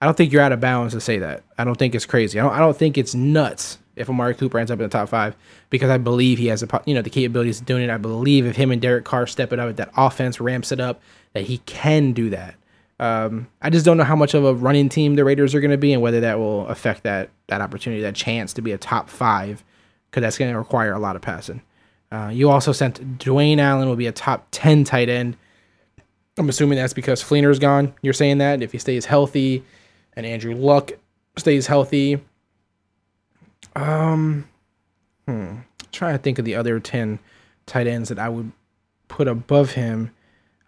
I don't think you're out of bounds to say that. I don't think it's crazy. I don't. I don't think it's nuts if Amari Cooper ends up in the top five because I believe he has a you know the capabilities of doing it. I believe if him and Derek Carr step it up, that offense ramps it up, that he can do that. Um, I just don't know how much of a running team the Raiders are going to be and whether that will affect that that opportunity, that chance to be a top five, because that's going to require a lot of passing. Uh, you also sent Dwayne Allen will be a top ten tight end. I'm assuming that's because Fleener's gone. You're saying that if he stays healthy, and Andrew Luck stays healthy. Um, hmm. trying to think of the other ten tight ends that I would put above him.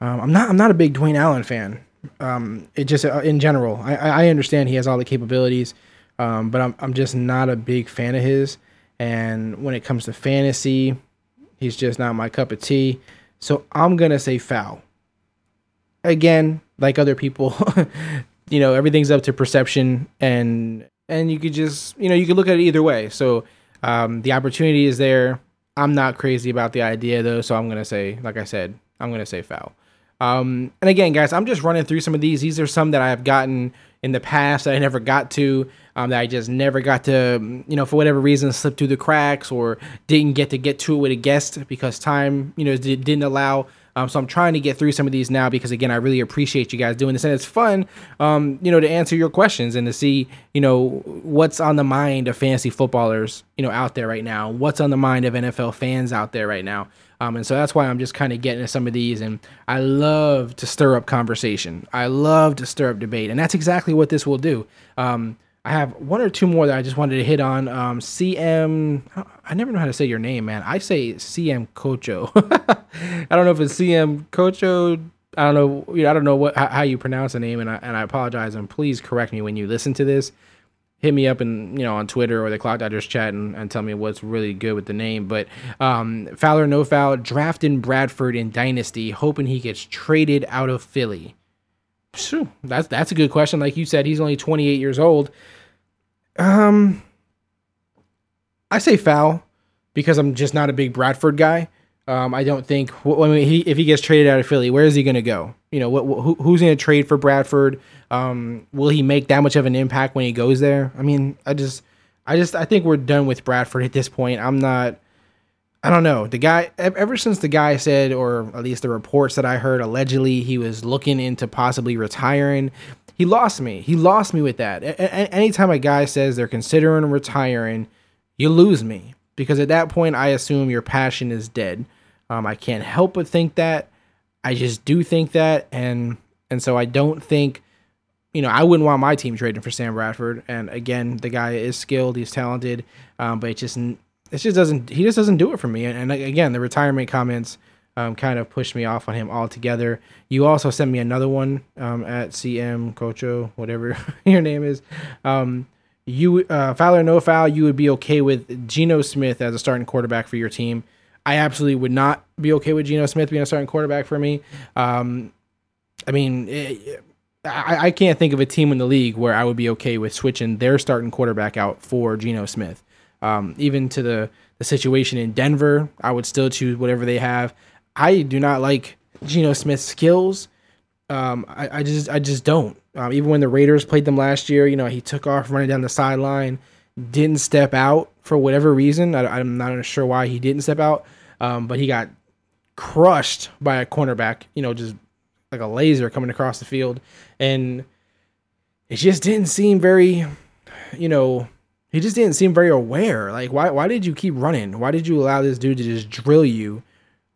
Um, I'm not. I'm not a big Dwayne Allen fan. Um, it just uh, in general, I, I understand he has all the capabilities, um, but I'm I'm just not a big fan of his. And when it comes to fantasy, he's just not my cup of tea. So I'm gonna say foul. Again, like other people, you know, everything's up to perception, and and you could just you know you could look at it either way. So um, the opportunity is there. I'm not crazy about the idea though, so I'm gonna say, like I said, I'm gonna say foul. Um, and again, guys, I'm just running through some of these. These are some that I have gotten in the past that I never got to, um, that I just never got to, you know, for whatever reason, slip through the cracks or didn't get to get to it with a guest because time, you know, didn't allow. Um, so I'm trying to get through some of these now because again, I really appreciate you guys doing this, and it's fun, um, you know, to answer your questions and to see, you know, what's on the mind of fantasy footballers, you know, out there right now. What's on the mind of NFL fans out there right now. Um, and so that's why I'm just kind of getting to some of these. And I love to stir up conversation. I love to stir up debate. And that's exactly what this will do. Um, I have one or two more that I just wanted to hit on. Um, CM, I never know how to say your name, man. I say CM Cocho. I don't know if it's CM Cocho. I don't know. I don't know what how you pronounce the name, and I, and I apologize. And please correct me when you listen to this hit me up and you know on Twitter or the Clock Dodgers chat and, and tell me what's really good with the name. But um, Fowler no foul drafting Bradford in Dynasty, hoping he gets traded out of Philly. Phew, that's that's a good question. Like you said, he's only 28 years old. Um, I say foul because I'm just not a big Bradford guy. Um, I don't think I mean, he, if he gets traded out of Philly, where is he going to go? You know, what, who, who's going to trade for Bradford? Um, will he make that much of an impact when he goes there? I mean, I just, I just, I think we're done with Bradford at this point. I'm not. I don't know. The guy, ever since the guy said, or at least the reports that I heard, allegedly he was looking into possibly retiring. He lost me. He lost me with that. A- a- anytime a guy says they're considering retiring, you lose me because at that point I assume your passion is dead. Um, I can't help but think that. I just do think that, and and so I don't think, you know, I wouldn't want my team trading for Sam Bradford. And again, the guy is skilled, he's talented, um, but it just it just doesn't he just doesn't do it for me. And, and again, the retirement comments um, kind of pushed me off on him altogether. You also sent me another one um, at CM Cocho, whatever your name is. Um, you uh, foul or no foul, you would be okay with Geno Smith as a starting quarterback for your team. I absolutely would not be okay with Geno Smith being a starting quarterback for me. Um, I mean, it, I, I can't think of a team in the league where I would be okay with switching their starting quarterback out for Geno Smith. Um, even to the the situation in Denver, I would still choose whatever they have. I do not like Geno Smith's skills. Um, I, I just I just don't. Um, even when the Raiders played them last year, you know, he took off running down the sideline, didn't step out for whatever reason. I, am not sure why he didn't step out, um, but he got crushed by a cornerback. You know, just like a laser coming across the field, and it just didn't seem very, you know, he just didn't seem very aware. Like, why why did you keep running? Why did you allow this dude to just drill you?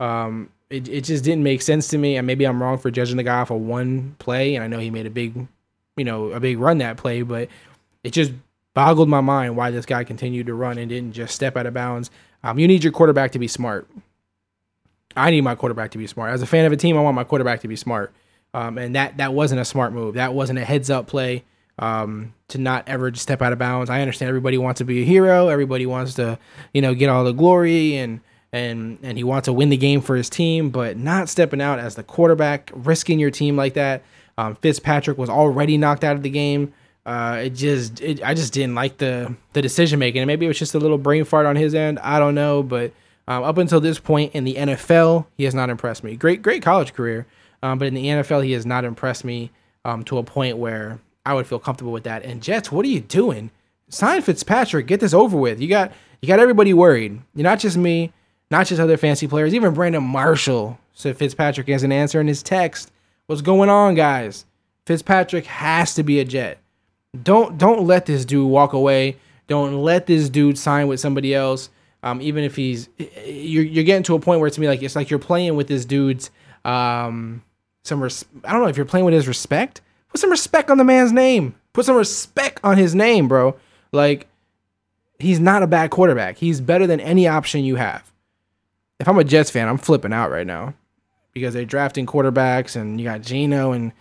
Um, it, it just didn't make sense to me. And maybe I'm wrong for judging the guy off of one play. And I know he made a big, you know, a big run that play, but it just boggled my mind why this guy continued to run and didn't just step out of bounds. Um, you need your quarterback to be smart. I need my quarterback to be smart. As a fan of a team, I want my quarterback to be smart. Um, and that that wasn't a smart move. That wasn't a heads up play um, to not ever step out of bounds. I understand everybody wants to be a hero. Everybody wants to, you know, get all the glory and and and he wants to win the game for his team, but not stepping out as the quarterback, risking your team like that. Um, Fitzpatrick was already knocked out of the game. Uh, it just, it, I just didn't like the the decision making, and maybe it was just a little brain fart on his end. I don't know, but um, up until this point in the NFL, he has not impressed me. Great, great college career, um, but in the NFL, he has not impressed me um, to a point where I would feel comfortable with that. And Jets, what are you doing? Sign Fitzpatrick. Get this over with. You got you got everybody worried. You're not just me not just other fancy players, even Brandon Marshall said Fitzpatrick as an answer in his text. What's going on, guys? Fitzpatrick has to be a Jet. Don't don't let this dude walk away. Don't let this dude sign with somebody else. Um, even if he's you're you're getting to a point where it's me like it's like you're playing with this dude's um some res- I don't know if you're playing with his respect. Put some respect on the man's name. Put some respect on his name, bro. Like he's not a bad quarterback. He's better than any option you have if I'm a Jets fan, I'm flipping out right now because they're drafting quarterbacks and you got Geno and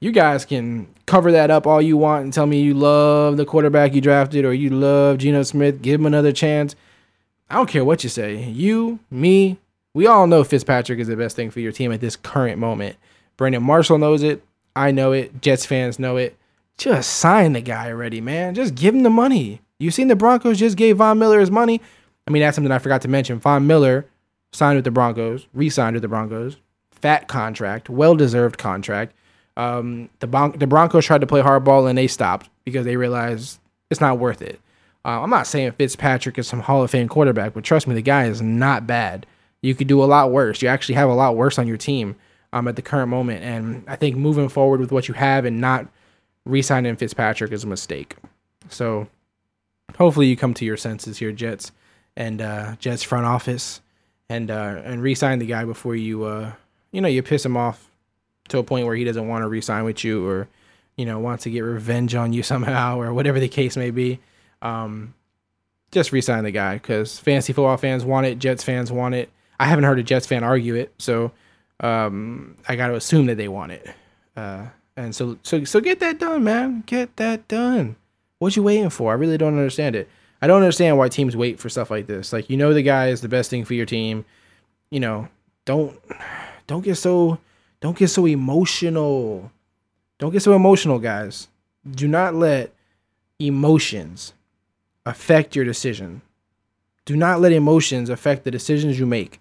you guys can cover that up all you want and tell me you love the quarterback you drafted or you love Geno Smith. Give him another chance. I don't care what you say. You, me, we all know Fitzpatrick is the best thing for your team at this current moment. Brandon Marshall knows it. I know it. Jets fans know it. Just sign the guy already, man. Just give him the money. You seen the Broncos just gave Von Miller his money. I mean, that's something I forgot to mention. Von Miller signed with the Broncos, re-signed with the Broncos, fat contract, well-deserved contract. Um, the Bron- the Broncos tried to play hardball and they stopped because they realized it's not worth it. Uh, I'm not saying Fitzpatrick is some Hall of Fame quarterback, but trust me, the guy is not bad. You could do a lot worse. You actually have a lot worse on your team um, at the current moment, and I think moving forward with what you have and not re-signing Fitzpatrick is a mistake. So hopefully you come to your senses here, Jets and uh, Jets front office and uh, and re-sign the guy before you uh, you know you piss him off to a point where he doesn't want to re-sign with you or you know wants to get revenge on you somehow or whatever the case may be. Um, just re-sign the guy because fantasy football fans want it, Jets fans want it. I haven't heard a Jets fan argue it, so um, I got to assume that they want it. Uh, and so so so get that done, man. Get that done. What you waiting for? I really don't understand it. I don't understand why teams wait for stuff like this. Like you know the guy is the best thing for your team. You know, don't don't get so don't get so emotional. Don't get so emotional, guys. Do not let emotions affect your decision. Do not let emotions affect the decisions you make.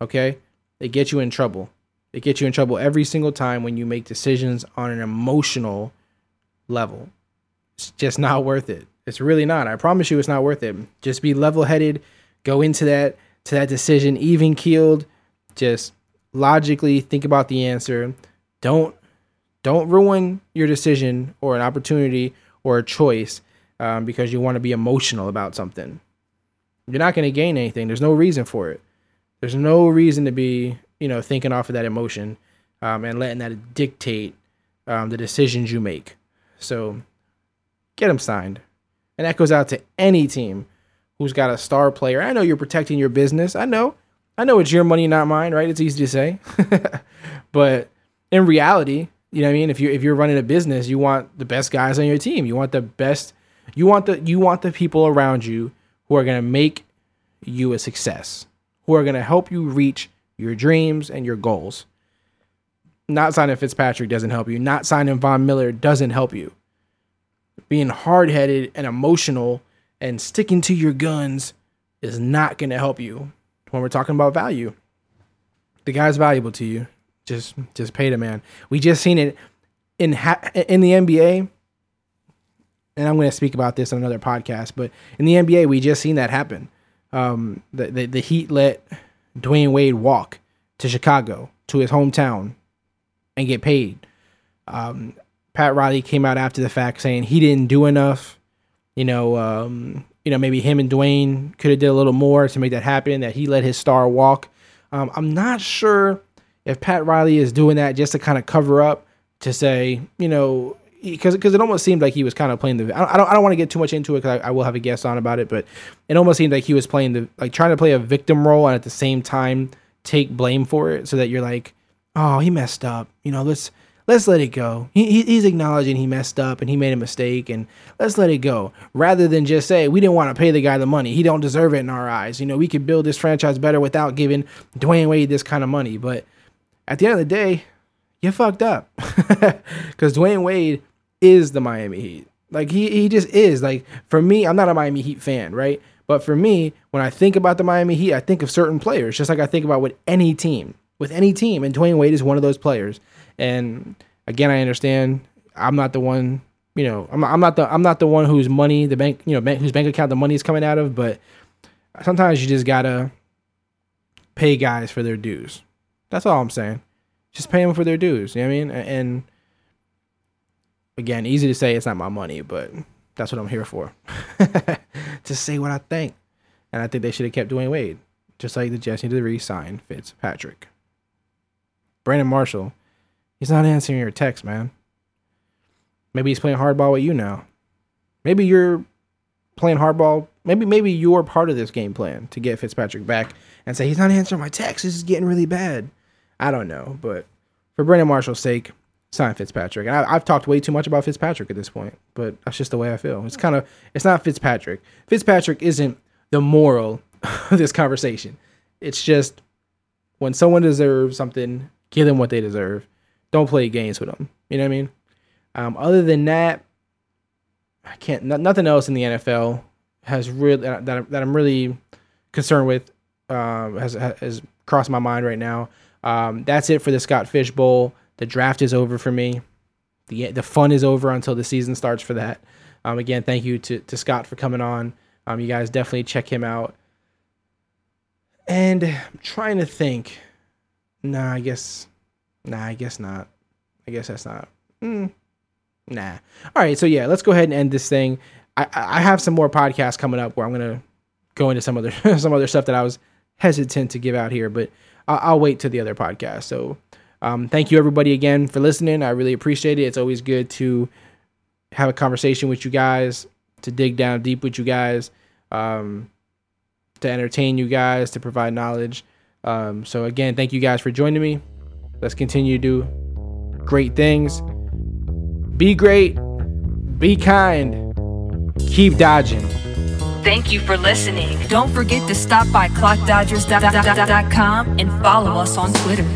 Okay? They get you in trouble. They get you in trouble every single time when you make decisions on an emotional level. It's just not worth it. It's really not. I promise you, it's not worth it. Just be level headed. Go into that to that decision even keeled. Just logically think about the answer. Don't Don't ruin your decision or an opportunity or a choice um, because you want to be emotional about something. You're not going to gain anything. There's no reason for it. There's no reason to be, you know, thinking off of that emotion um, and letting that dictate um, the decisions you make. So get them signed. And that goes out to any team who's got a star player. I know you're protecting your business. I know. I know it's your money, not mine, right? It's easy to say. but in reality, you know what I mean? If you if you're running a business, you want the best guys on your team. You want the best you want the you want the people around you who are going to make you a success, who are going to help you reach your dreams and your goals. Not signing Fitzpatrick doesn't help you. Not signing Von Miller doesn't help you. Being hard headed and emotional and sticking to your guns is not going to help you when we're talking about value. The guy's valuable to you. Just just pay the man. We just seen it in ha- in the NBA and I'm going to speak about this on another podcast, but in the NBA, we just seen that happen. Um, the, the, the Heat let Dwyane Wade walk to Chicago, to his hometown, and get paid. Um, Pat Riley came out after the fact saying he didn't do enough. You know, um, you know, maybe him and Dwyane could have did a little more to make that happen. That he let his star walk. Um, I'm not sure if Pat Riley is doing that just to kind of cover up to say, you know, because because it almost seemed like he was kind of playing the. I don't I don't want to get too much into it because I, I, will have a guest on about it, but it almost seemed like he was playing the like trying to play a victim role and at the same time take blame for it, so that you're like, oh, he messed up. You know, let's let's let it go. He, he's acknowledging he messed up and he made a mistake, and let's let it go. Rather than just say we didn't want to pay the guy the money, he don't deserve it in our eyes. You know, we could build this franchise better without giving Dwyane Wade this kind of money, but at the end of the day, you fucked up because Dwyane Wade is the Miami Heat. Like he he just is. Like for me, I'm not a Miami Heat fan, right? But for me, when I think about the Miami Heat, I think of certain players, just like I think about with any team. With any team, and Dwyane Wade is one of those players. And again, I understand I'm not the one, you know, I'm, I'm not the I'm not the one whose money the bank, you know, bank, whose bank account the money is coming out of. But sometimes you just gotta pay guys for their dues. That's all I'm saying. Just pay them for their dues. You know what I mean? And again, easy to say it's not my money, but that's what I'm here for. to say what I think. And I think they should have kept Dwyane Wade. Just like the Jets needed to re-sign Fitzpatrick. Brandon Marshall, he's not answering your text, man. Maybe he's playing hardball with you now. Maybe you're playing hardball. Maybe maybe you're part of this game plan to get Fitzpatrick back and say he's not answering my text. This is getting really bad. I don't know, but for Brandon Marshall's sake, sign Fitzpatrick. And I, have talked way too much about Fitzpatrick at this point, but that's just the way I feel. It's kind of it's not Fitzpatrick. Fitzpatrick isn't the moral of this conversation. It's just when someone deserves something, give them what they deserve. Don't play games with them. You know what I mean? Um, other than that, I can't. nothing else in the NFL has really that that I'm really concerned with. Um, has has crossed my mind right now. Um, that's it for the Scott Fish Bowl. The draft is over for me. The the fun is over until the season starts for that. Um, again, thank you to, to Scott for coming on. Um, you guys definitely check him out. And I'm trying to think. Nah, I guess. Nah, I guess not. I guess that's not. Mm, nah. All right, so yeah, let's go ahead and end this thing. I, I have some more podcasts coming up where I'm gonna go into some other some other stuff that I was hesitant to give out here, but I'll, I'll wait to the other podcast. So um, thank you everybody again for listening. I really appreciate it. It's always good to have a conversation with you guys, to dig down deep with you guys, um, to entertain you guys, to provide knowledge. Um, so again, thank you guys for joining me. Let's continue to do great things. Be great. Be kind. Keep dodging. Thank you for listening. Don't forget to stop by clockdodgers.com and follow us on Twitter.